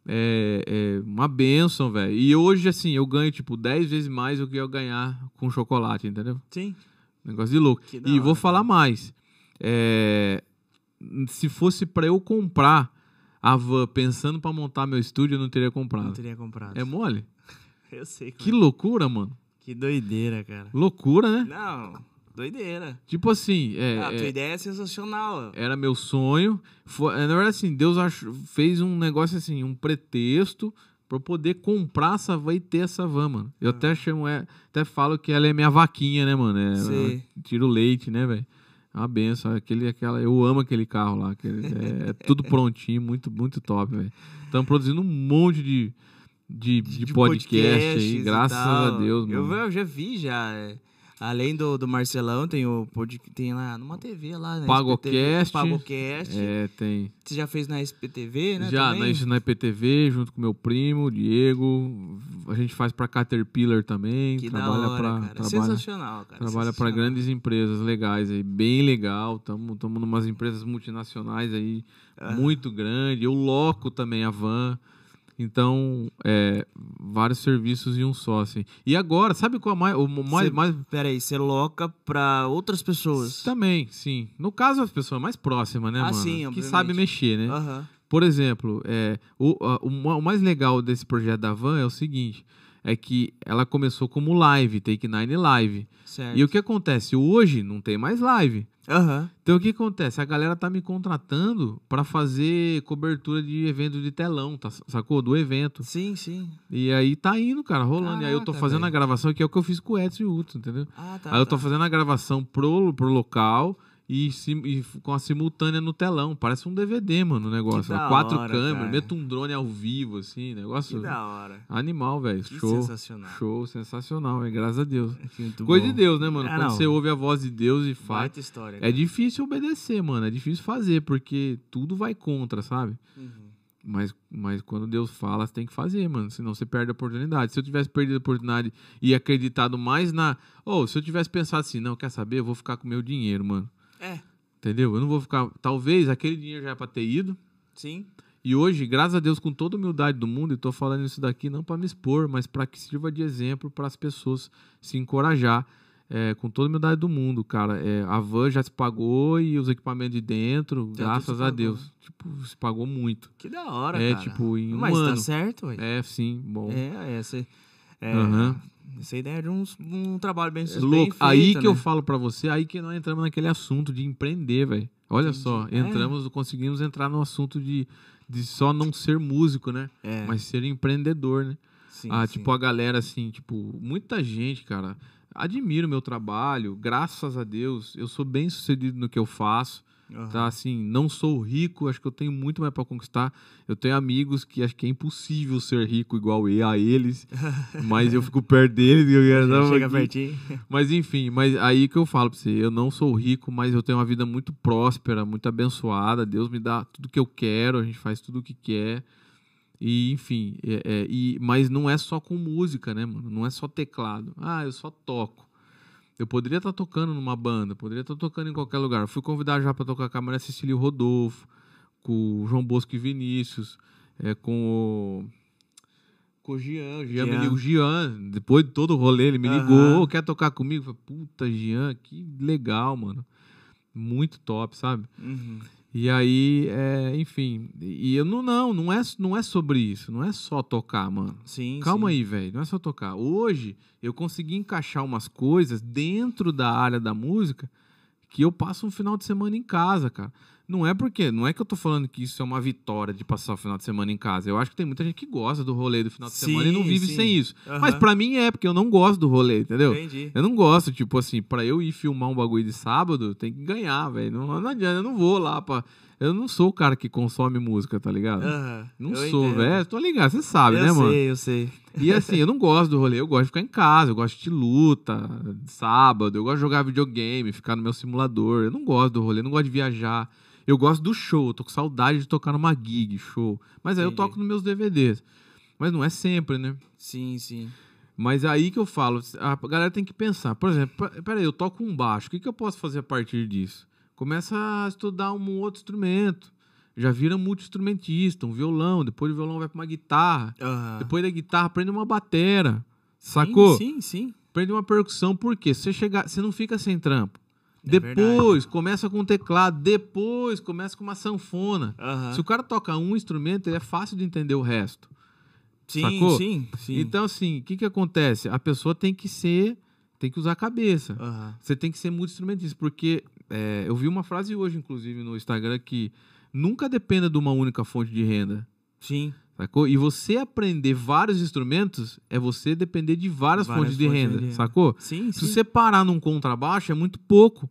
Speaker 2: É, é uma benção, velho. E hoje, assim, eu ganho, tipo, 10 vezes mais do que eu ganhar com chocolate, entendeu?
Speaker 1: Sim.
Speaker 2: Negócio de louco. E vou falar mais. É, se fosse pra eu comprar a van pensando pra montar meu estúdio, eu não teria
Speaker 1: Não
Speaker 2: comprado.
Speaker 1: teria comprado.
Speaker 2: É mole?
Speaker 1: Eu sei.
Speaker 2: Que loucura, mano.
Speaker 1: Que doideira, cara.
Speaker 2: Loucura, né?
Speaker 1: Não, doideira.
Speaker 2: Tipo assim, é,
Speaker 1: ah, a
Speaker 2: é,
Speaker 1: tua ideia é sensacional.
Speaker 2: era meu sonho. Foi, na verdade, assim, Deus achou- fez um negócio assim, um pretexto eu poder comprar essa van e ter essa van, mano. Eu até chamo, é, até falo que ela é minha vaquinha, né, mano? É,
Speaker 1: Sei.
Speaker 2: tiro leite, né, velho? É uma benção. Aquele, aquela, eu amo aquele carro lá. aquele- é, é tudo prontinho, muito, muito top, velho. Estamos produzindo um monte de, de, de, podcast
Speaker 1: podcasts
Speaker 2: aí, graças a. Deus,
Speaker 1: eu,
Speaker 2: mano.
Speaker 1: eu já vi já. é. Além do, do Marcelão, tem o tem lá numa TV lá, né?
Speaker 2: Pagocast.
Speaker 1: Pagocast.
Speaker 2: É, tem.
Speaker 1: Você já fez na SPTV, né?
Speaker 2: Já,
Speaker 1: também?
Speaker 2: na, na IPTV, junto com meu primo, Diego. A gente faz pra Caterpillar também.
Speaker 1: Que da
Speaker 2: trabalha
Speaker 1: hora,
Speaker 2: pra,
Speaker 1: cara.
Speaker 2: trabalha,
Speaker 1: Sensacional, cara.
Speaker 2: trabalha pra
Speaker 1: sensacional.
Speaker 2: grandes empresas legais aí, bem legal. Estamos tamo numas empresas multinacionais aí,
Speaker 1: Aham.
Speaker 2: muito grande. Eu loco também a van. Então, é, vários serviços em um só, assim. E agora, sabe qual é mais, o mais,
Speaker 1: Cê-
Speaker 2: mais
Speaker 1: Pera aí, você loca pra outras pessoas.
Speaker 2: Também, sim. No caso, as pessoas mais próximas, né,
Speaker 1: Ah,
Speaker 2: mano?
Speaker 1: sim,
Speaker 2: que sabe mexer, né?
Speaker 1: Aham.
Speaker 2: Por exemplo, é, o, a- o o mais legal desse projeto da Van é o seguinte: é que ela começou como live, Take Nine Live.
Speaker 1: Certo.
Speaker 2: E o que acontece? Hoje não tem mais live.
Speaker 1: Aham.
Speaker 2: Então o que acontece? A galera tá me contratando pra fazer cobertura de evento de telão, tá, sacou? Do evento.
Speaker 1: Sim, sim.
Speaker 2: E aí tá indo, cara, rolando. e aí eu tô
Speaker 1: Caraca,
Speaker 2: fazendo a
Speaker 1: velho.
Speaker 2: gravação, que é o que eu fiz com o Edson e o Hudson, entendeu?
Speaker 1: Ah, tá.
Speaker 2: Aí eu tô
Speaker 1: tá.
Speaker 2: fazendo a gravação pro, pro local e, sim- e com a simultânea no telão. Parece um DVD, mano, o negócio.
Speaker 1: da
Speaker 2: Quatro
Speaker 1: hora,
Speaker 2: câmeras,
Speaker 1: cara.
Speaker 2: meto um drone ao vivo, assim,
Speaker 1: Que
Speaker 2: negócio
Speaker 1: da hora.
Speaker 2: animal, velho.
Speaker 1: Que
Speaker 2: Show.
Speaker 1: sensacional.
Speaker 2: Show, sensacional, é graças a Deus.
Speaker 1: Muito
Speaker 2: Coisa
Speaker 1: bom.
Speaker 2: de Deus, né, mano?
Speaker 1: Ah,
Speaker 2: Quando
Speaker 1: não.
Speaker 2: você ouve a voz de Deus e faz.
Speaker 1: Baita história.
Speaker 2: É
Speaker 1: cara.
Speaker 2: difícil obedecer, mano. É difícil fazer, porque tudo vai contra, sabe?
Speaker 1: Uhum.
Speaker 2: Mas, mas quando Deus fala, você tem que fazer, mano. Senão você perde a oportunidade. Se eu tivesse perdido a oportunidade e acreditado mais na. Ou se eu tivesse pensado assim, não, quer saber? Eu vou ficar com meu dinheiro, mano.
Speaker 1: É,
Speaker 2: Entendeu? Eu não vou ficar. Talvez aquele dinheiro já é pra ter ido.
Speaker 1: sim.
Speaker 2: E hoje, graças a Deus, com toda a humildade do mundo, e tô falando isso daqui não pra me expor, mas pra que sirva de exemplo para as pessoas se encorajar. É, com toda a humildade do mundo, cara. É, a van já se pagou e os equipamentos de dentro,
Speaker 1: tudo
Speaker 2: graças a. Deus. Tipo, se pagou muito.
Speaker 1: Que da hora,
Speaker 2: É,
Speaker 1: cara.
Speaker 2: tipo, em um
Speaker 1: Mas tá
Speaker 2: ano.
Speaker 1: certo, ué.
Speaker 2: É, sim, bom.
Speaker 1: É, essa, é,
Speaker 2: Aham.
Speaker 1: Essa ideia é de um, um trabalho bem,
Speaker 2: É
Speaker 1: bem
Speaker 2: louco.
Speaker 1: feito,
Speaker 2: aí que eu
Speaker 1: né?
Speaker 2: falo pra você, aí que nós entramos naquele assunto de empreender, velho. Olha
Speaker 1: Entendi.
Speaker 2: só,
Speaker 1: É.
Speaker 2: entramos, conseguimos entrar no assunto de, de só não ser músico, né?
Speaker 1: É,
Speaker 2: Mas ser empreendedor, né?
Speaker 1: sim,
Speaker 2: ah,
Speaker 1: sim.
Speaker 2: tipo, a galera, assim, tipo, muita gente, cara, admira o meu trabalho, graças a Deus, eu sou bem sucedido no que eu faço,
Speaker 1: Aham.
Speaker 2: tá? Assim, não sou rico, acho que eu tenho muito mais pra conquistar. Eu tenho amigos que acho que é impossível ser rico igual eu, a eles, mas eu fico perto deles e eu quero
Speaker 1: Chega pertinho.
Speaker 2: Mas enfim, mas aí que eu falo pra você, eu não sou rico, mas eu tenho uma vida muito próspera, muito abençoada. Deus me dá tudo que eu quero, a gente faz tudo o que quer. E, enfim, é- é, e, mas não é só com música, né, mano? Não é só teclado. Ah, eu só toco. Eu poderia estar tocando numa banda, poderia estar tocando em qualquer lugar. Eu fui convidado já para tocar com a Maria Cecília Rodolfo, com o João Bosco e Vinícius, é, com o. Com o Jean. O Jean, me
Speaker 1: Jean.
Speaker 2: ligou, o Jean, depois de todo o rolê, ele me
Speaker 1: Aham.
Speaker 2: ligou, "Ô, quer tocar comigo? Eu falei, puta, Jean, que legal, mano. Muito top, sabe?
Speaker 1: Uhum.
Speaker 2: E aí, é, enfim, e eu não, não, não é, não é sobre isso, não é só tocar, mano.
Speaker 1: Sim,
Speaker 2: Calma
Speaker 1: sim.
Speaker 2: aí, velho, não é só tocar. Hoje eu consegui encaixar umas coisas dentro da área da música que eu passo um final de semana em casa, cara. Não é porque, não é que eu tô falando que isso é uma vitória de passar o final de semana em casa. Eu acho que tem muita gente que gosta do rolê do final de semana e não
Speaker 1: Sim,
Speaker 2: vive
Speaker 1: sim.
Speaker 2: sem isso.
Speaker 1: Aham.
Speaker 2: Mas pra mim é, porque eu não gosto do rolê, entendeu?
Speaker 1: Entendi.
Speaker 2: Eu não gosto, tipo assim, pra eu ir filmar um bagulho de sábado, tem que ganhar, velho. Não, não adianta, eu não vou lá pra. Eu não sou o cara que consome música, tá ligado?
Speaker 1: Aham,
Speaker 2: Não
Speaker 1: eu
Speaker 2: sou, velho. Tô ligado, você sabe,
Speaker 1: eu
Speaker 2: né,
Speaker 1: sei,
Speaker 2: mano?
Speaker 1: eu sei.
Speaker 2: E assim, eu não gosto do rolê, eu gosto de ficar em casa, eu gosto de luta, sábado, eu gosto de jogar videogame, ficar no meu simulador. Eu não gosto do rolê, eu não gosto de viajar. Eu gosto do show, eu tô com saudade de tocar numa gig, show. Mas aí eu
Speaker 1: Entendi.
Speaker 2: toco nos meus DVDs. Mas não é sempre, né?
Speaker 1: Sim, sim.
Speaker 2: Mas aí que eu falo, a galera tem que pensar. Por exemplo, pe- peraí, eu toco um baixo, o que, que eu posso fazer a partir disso? Começa a estudar um outro instrumento. Já vira multi-instrumentista, um violão, depois do violão vai pra uma guitarra. Depois da guitarra, aprende uma batera. Sacou?
Speaker 1: Sim, sim, sim.
Speaker 2: Aprende uma percussão, por quê? Você, chegar, você não fica sem trampo.
Speaker 1: É
Speaker 2: depois começa com teclado, depois começa com uma sanfona. Se o cara toca um instrumento, é fácil de entender o resto.
Speaker 1: Sim,
Speaker 2: sacou?
Speaker 1: sim, sim.
Speaker 2: Então, assim, o que, que acontece? A pessoa tem que ser. Tem que usar a cabeça. Você tem que ser multi-instrumentista. Porque é, eu vi uma frase hoje, inclusive, no Instagram, que nunca dependa de uma única fonte de renda.
Speaker 1: Sim.
Speaker 2: Sacou? E você aprender vários instrumentos é você depender de várias,
Speaker 1: Várias
Speaker 2: fontes de
Speaker 1: fontes
Speaker 2: renda,
Speaker 1: de renda.
Speaker 2: sacou?
Speaker 1: Sim,
Speaker 2: Se
Speaker 1: sim.
Speaker 2: você parar num contrabaixo, é muito pouco.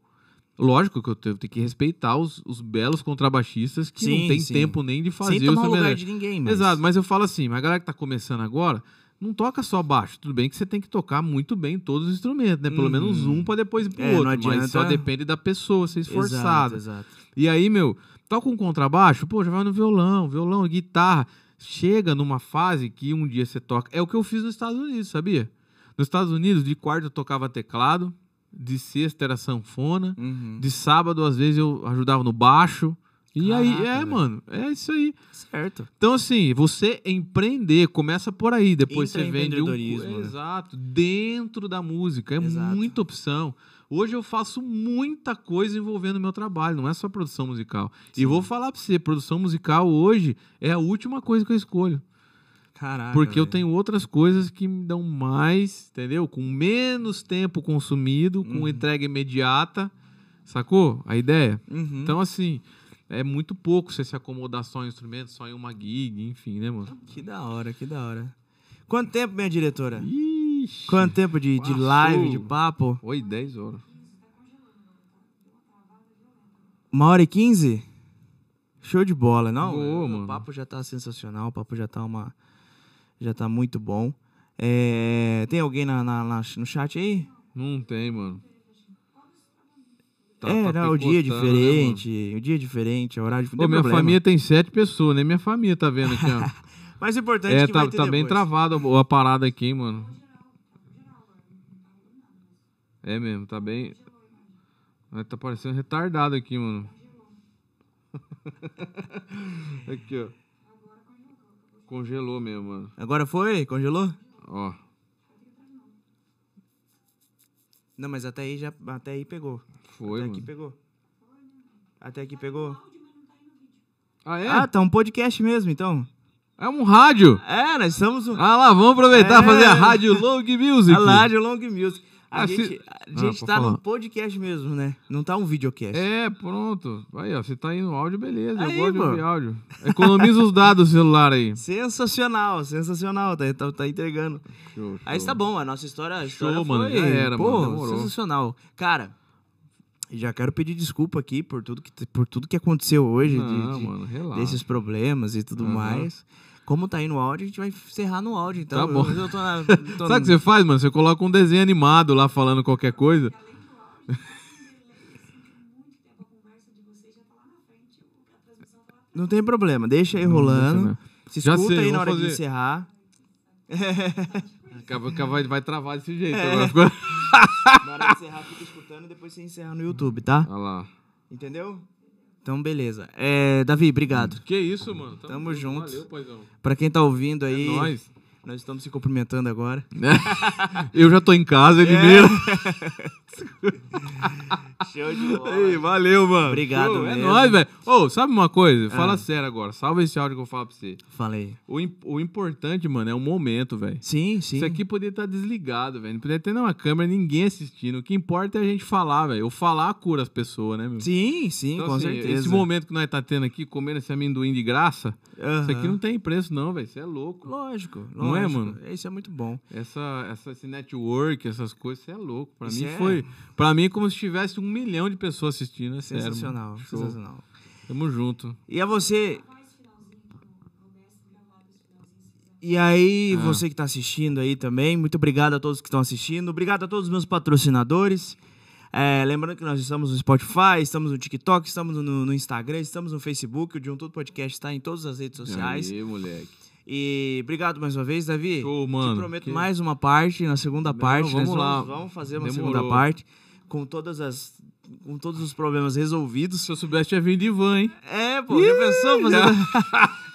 Speaker 2: Lógico que eu tenho, que respeitar os, os belos contrabaixistas que
Speaker 1: Sim,
Speaker 2: não tem
Speaker 1: sim.
Speaker 2: tempo nem de fazer
Speaker 1: Sem tomar o lugar de ninguém, mas...
Speaker 2: Exato, mas eu falo assim, mas a galera que tá começando agora, não toca só baixo. Tudo bem que você tem que tocar muito bem todos os instrumentos, né? Pelo
Speaker 1: Uhum.
Speaker 2: menos um pra depois ir pro
Speaker 1: É,
Speaker 2: outro. Mas só
Speaker 1: adianta-
Speaker 2: depende da pessoa ser
Speaker 1: Exato,
Speaker 2: esforçada.
Speaker 1: exato.
Speaker 2: E aí, meu, toca um contrabaixo, pô, já vai no violão, violão, guitarra. Chega numa fase que um dia você toca. É o que eu fiz nos Estados Unidos, sabia? Nos Estados Unidos, de quarta eu tocava teclado, de sexta era sanfona,
Speaker 1: Uhum.
Speaker 2: de sábado, às vezes, eu ajudava no baixo. E aí,
Speaker 1: Caraca,
Speaker 2: é,
Speaker 1: velho.
Speaker 2: mano, é isso aí.
Speaker 1: Certo.
Speaker 2: Então, assim, você empreender, começa por aí. Depois você vende um.
Speaker 1: Né?
Speaker 2: Exato. Dentro da música. É
Speaker 1: Exato.
Speaker 2: muita opção. Hoje eu faço muita coisa envolvendo o meu trabalho, não é só produção musical. E
Speaker 1: Sim.
Speaker 2: vou falar pra você, produção musical hoje é a última coisa que eu escolho.
Speaker 1: Caraca.
Speaker 2: porque eu tenho outras coisas que me dão mais, entendeu? Com menos tempo consumido, com
Speaker 1: Uhum.
Speaker 2: entrega imediata. Sacou a ideia?
Speaker 1: Uhum.
Speaker 2: Então, assim, é muito pouco você se acomodar só em instrumento, só em uma gig, enfim, né, mano?
Speaker 1: Que da hora, que da hora. Quanto tempo, minha diretora?
Speaker 2: Ixi.
Speaker 1: Quanto tempo de, de live, de papo?
Speaker 2: Oi, 10 horas.
Speaker 1: Uma hora e quinze? Show de bola, não?
Speaker 2: Boa,
Speaker 1: o
Speaker 2: mano.
Speaker 1: papo já tá sensacional, o papo já tá uma. Já tá muito bom. É, tem alguém na, na- na- no chat aí?
Speaker 2: Não tem, mano. Tá-
Speaker 1: é,
Speaker 2: tá
Speaker 1: não, o dia é
Speaker 2: picotando, né,
Speaker 1: diferente, o dia é diferente, o horário diferente.
Speaker 2: Ô,
Speaker 1: não tem
Speaker 2: minha
Speaker 1: problema.
Speaker 2: família tem sete pessoas, nem minha família tá vendo aqui, ó.
Speaker 1: Mas o importante
Speaker 2: é,
Speaker 1: é que
Speaker 2: tá,
Speaker 1: vai ter
Speaker 2: tá bem travada a parada aqui, hein, mano. É mesmo, tá bem. É, Tá parecendo retardado aqui, mano. aqui, ó. Congelou mesmo, mano.
Speaker 1: Agora foi? Congelou?
Speaker 2: Ó.
Speaker 1: Não, mas até aí já até aí pegou.
Speaker 2: Foi,
Speaker 1: até
Speaker 2: mano.
Speaker 1: aqui pegou. Até aqui pegou.
Speaker 2: Ah, é?
Speaker 1: Ah, tá um podcast mesmo, então.
Speaker 2: É um rádio.
Speaker 1: É, nós estamos
Speaker 2: Ah lá, vamos aproveitar
Speaker 1: É.
Speaker 2: e fazer a rádio Long Music.
Speaker 1: a Rádio Long Music. A
Speaker 2: Ah,
Speaker 1: gente,
Speaker 2: se-
Speaker 1: a
Speaker 2: Ah,
Speaker 1: gente
Speaker 2: pode
Speaker 1: tá
Speaker 2: falar.
Speaker 1: num podcast mesmo, né? Não tá um videocast.
Speaker 2: É, pronto. Aí, ó, você tá aí no áudio, beleza.
Speaker 1: Aí,
Speaker 2: eu gosto de
Speaker 1: mano.
Speaker 2: ouvir áudio. Economiza os dados do celular aí.
Speaker 1: Sensacional, sensacional. Tá, tá, tá entregando.
Speaker 2: Show,
Speaker 1: Aí
Speaker 2: show.
Speaker 1: tá bom, a nossa história, a história
Speaker 2: Show,
Speaker 1: foi,
Speaker 2: mano, já era,
Speaker 1: pô,
Speaker 2: mano, demorou.
Speaker 1: sensacional. Cara, já quero pedir desculpa aqui por tudo que, por tudo que aconteceu hoje, de-
Speaker 2: Não,
Speaker 1: de-
Speaker 2: mano, relaxa.
Speaker 1: desses problemas e tudo
Speaker 2: Aham.
Speaker 1: mais. Como tá aí no áudio, a gente vai encerrar no áudio, então.
Speaker 2: Tá bom.
Speaker 1: Eu, eu tô na, tô
Speaker 2: Sabe o que você faz, mano? Você coloca um desenho animado lá falando qualquer coisa.
Speaker 1: Não tem problema, deixa aí rolando. Se
Speaker 2: Já
Speaker 1: escuta
Speaker 2: sei,
Speaker 1: aí na hora de
Speaker 2: fazer.
Speaker 1: encerrar.
Speaker 2: Acaba- acaba- Vai, vai travar desse jeito.
Speaker 1: É.
Speaker 2: Agora ficou...
Speaker 1: Na hora de encerrar, fica escutando e depois você encerra no YouTube, tá?
Speaker 2: Olha lá.
Speaker 1: Entendeu? Então, beleza. É, Davi, obrigado.
Speaker 2: Que isso, mano?
Speaker 1: Tamo junto.
Speaker 2: Valeu, paizão.
Speaker 1: Pra quem tá ouvindo
Speaker 2: É
Speaker 1: aí,
Speaker 2: nóis.
Speaker 1: nós estamos se cumprimentando agora.
Speaker 2: Eu já tô em casa, ele
Speaker 1: É.
Speaker 2: mesmo.
Speaker 1: Show de
Speaker 2: Ei, valeu, mano.
Speaker 1: Obrigado
Speaker 2: Show, É
Speaker 1: mesmo.
Speaker 2: nóis, velho. Ô, sabe uma coisa? Fala
Speaker 1: Ah.
Speaker 2: sério agora. Salva esse áudio que eu falo pra você.
Speaker 1: Falei.
Speaker 2: O, o importante, mano, é o momento, velho.
Speaker 1: Sim, sim.
Speaker 2: Isso aqui poderia estar desligado, velho. Não poderia ter nenhuma câmera, ninguém assistindo. O que importa é a gente falar, velho. O falar cura as pessoas, né, meu?
Speaker 1: Sim, sim,
Speaker 2: Então,
Speaker 1: com
Speaker 2: assim,
Speaker 1: certeza.
Speaker 2: Esse momento que nós tá tendo aqui, comendo esse amendoim de graça, isso aqui não tem preço, não, velho. Isso é louco.
Speaker 1: Lógico,
Speaker 2: Não é,
Speaker 1: lógico.
Speaker 2: mano?
Speaker 1: Isso é muito bom.
Speaker 2: Essa, essa, esse network, essas coisas, isso é louco. Pra
Speaker 1: Isso
Speaker 2: mim
Speaker 1: é-
Speaker 2: foi. Pra mim é como se tivesse um milhão de pessoas assistindo. É sério.
Speaker 1: Sensacional.
Speaker 2: Show.
Speaker 1: sensacional.
Speaker 2: Tamo junto.
Speaker 1: E a você. E aí,
Speaker 2: Ah.
Speaker 1: você que tá assistindo aí também, muito obrigado a todos que estão assistindo. Obrigado a todos os meus patrocinadores. É, lembrando que nós estamos no Spotify, estamos no TikTok, estamos no, no Instagram, estamos no Facebook. O De Um Tudo Podcast está em todas as redes sociais.
Speaker 2: Aí, moleque.
Speaker 1: E obrigado mais uma vez, Davi.
Speaker 2: Show, mano.
Speaker 1: Te prometo
Speaker 2: Que-
Speaker 1: mais uma parte, na segunda parte.
Speaker 2: vamos lá.
Speaker 1: Vamos, vamos fazer uma
Speaker 2: Demorou.
Speaker 1: segunda parte com todas as. Com todos os problemas resolvidos.
Speaker 2: Se eu soubesse, tinha vindo de van, hein?
Speaker 1: É, pô, já pensou fazer.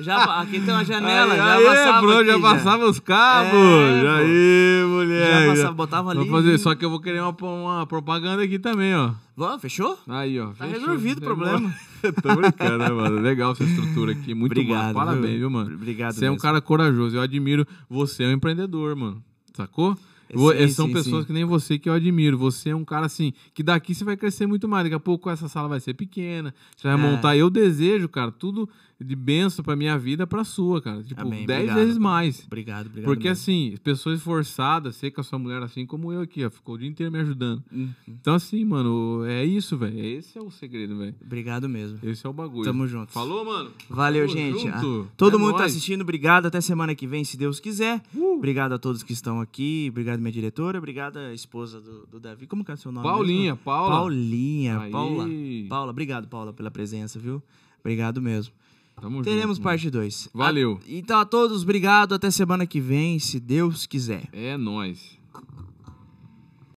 Speaker 1: já, aqui tem uma janela,
Speaker 2: aí,
Speaker 1: já
Speaker 2: aí,
Speaker 1: passava.
Speaker 2: bro,
Speaker 1: aqui,
Speaker 2: já passava os cabos.
Speaker 1: É,
Speaker 2: já aí, mulher.
Speaker 1: Já
Speaker 2: já.
Speaker 1: passava, botava ali.
Speaker 2: Vou fazer, só que eu vou querer uma, uma propaganda aqui também, ó.
Speaker 1: Vó, fechou?
Speaker 2: Aí, ó.
Speaker 1: Tá
Speaker 2: fechou.
Speaker 1: resolvido o problema.
Speaker 2: Tô brincando, né, mano? Legal essa estrutura aqui. Muito
Speaker 1: Obrigado,
Speaker 2: bom. Parabéns,
Speaker 1: viu?
Speaker 2: mano?
Speaker 1: Obrigado
Speaker 2: Você é um
Speaker 1: mesmo.
Speaker 2: cara corajoso. Eu admiro. Você é um empreendedor, mano. Sacou?
Speaker 1: Sim,
Speaker 2: eh, São
Speaker 1: sim,
Speaker 2: pessoas
Speaker 1: sim.
Speaker 2: que nem você que eu admiro. Você é um cara assim, que daqui você vai crescer muito mais. Daqui a pouco essa sala vai ser pequena. Você vai
Speaker 1: É.
Speaker 2: montar. Eu desejo, cara, tudo de benção pra minha vida, pra sua, cara. Tipo,
Speaker 1: Amém,
Speaker 2: 10
Speaker 1: obrigado,
Speaker 2: vezes mais.
Speaker 1: Obrigado, obrigado.
Speaker 2: Porque
Speaker 1: mesmo.
Speaker 2: assim, pessoas esforçadas, sei com a sua mulher assim como eu aqui, ó. Ficou o dia inteiro me ajudando.
Speaker 1: Hum,
Speaker 2: Então, assim, mano, é isso, velho. Esse é o segredo, velho.
Speaker 1: Obrigado mesmo.
Speaker 2: Esse é o bagulho.
Speaker 1: Tamo junto.
Speaker 2: Falou, mano?
Speaker 1: Valeu,
Speaker 2: Tamo
Speaker 1: gente. Ah, todo
Speaker 2: É
Speaker 1: mundo tá
Speaker 2: nóis.
Speaker 1: assistindo, obrigado. Até semana que vem, se Deus quiser.
Speaker 2: Uh!
Speaker 1: Obrigado a todos que estão aqui. Obrigado, minha diretora. Obrigado esposa do, do Davi. Como que é o seu nome?
Speaker 2: Paulinha,
Speaker 1: mesmo?
Speaker 2: Paula.
Speaker 1: Paulinha,
Speaker 2: Aí.
Speaker 1: Paula. Paula, obrigado, Paula, pela presença, viu? Obrigado mesmo.
Speaker 2: Tamo
Speaker 1: Teremos
Speaker 2: junto,
Speaker 1: parte 2.
Speaker 2: Valeu.
Speaker 1: Então, a todos, obrigado. Até semana que vem, se Deus quiser.
Speaker 2: É nóis.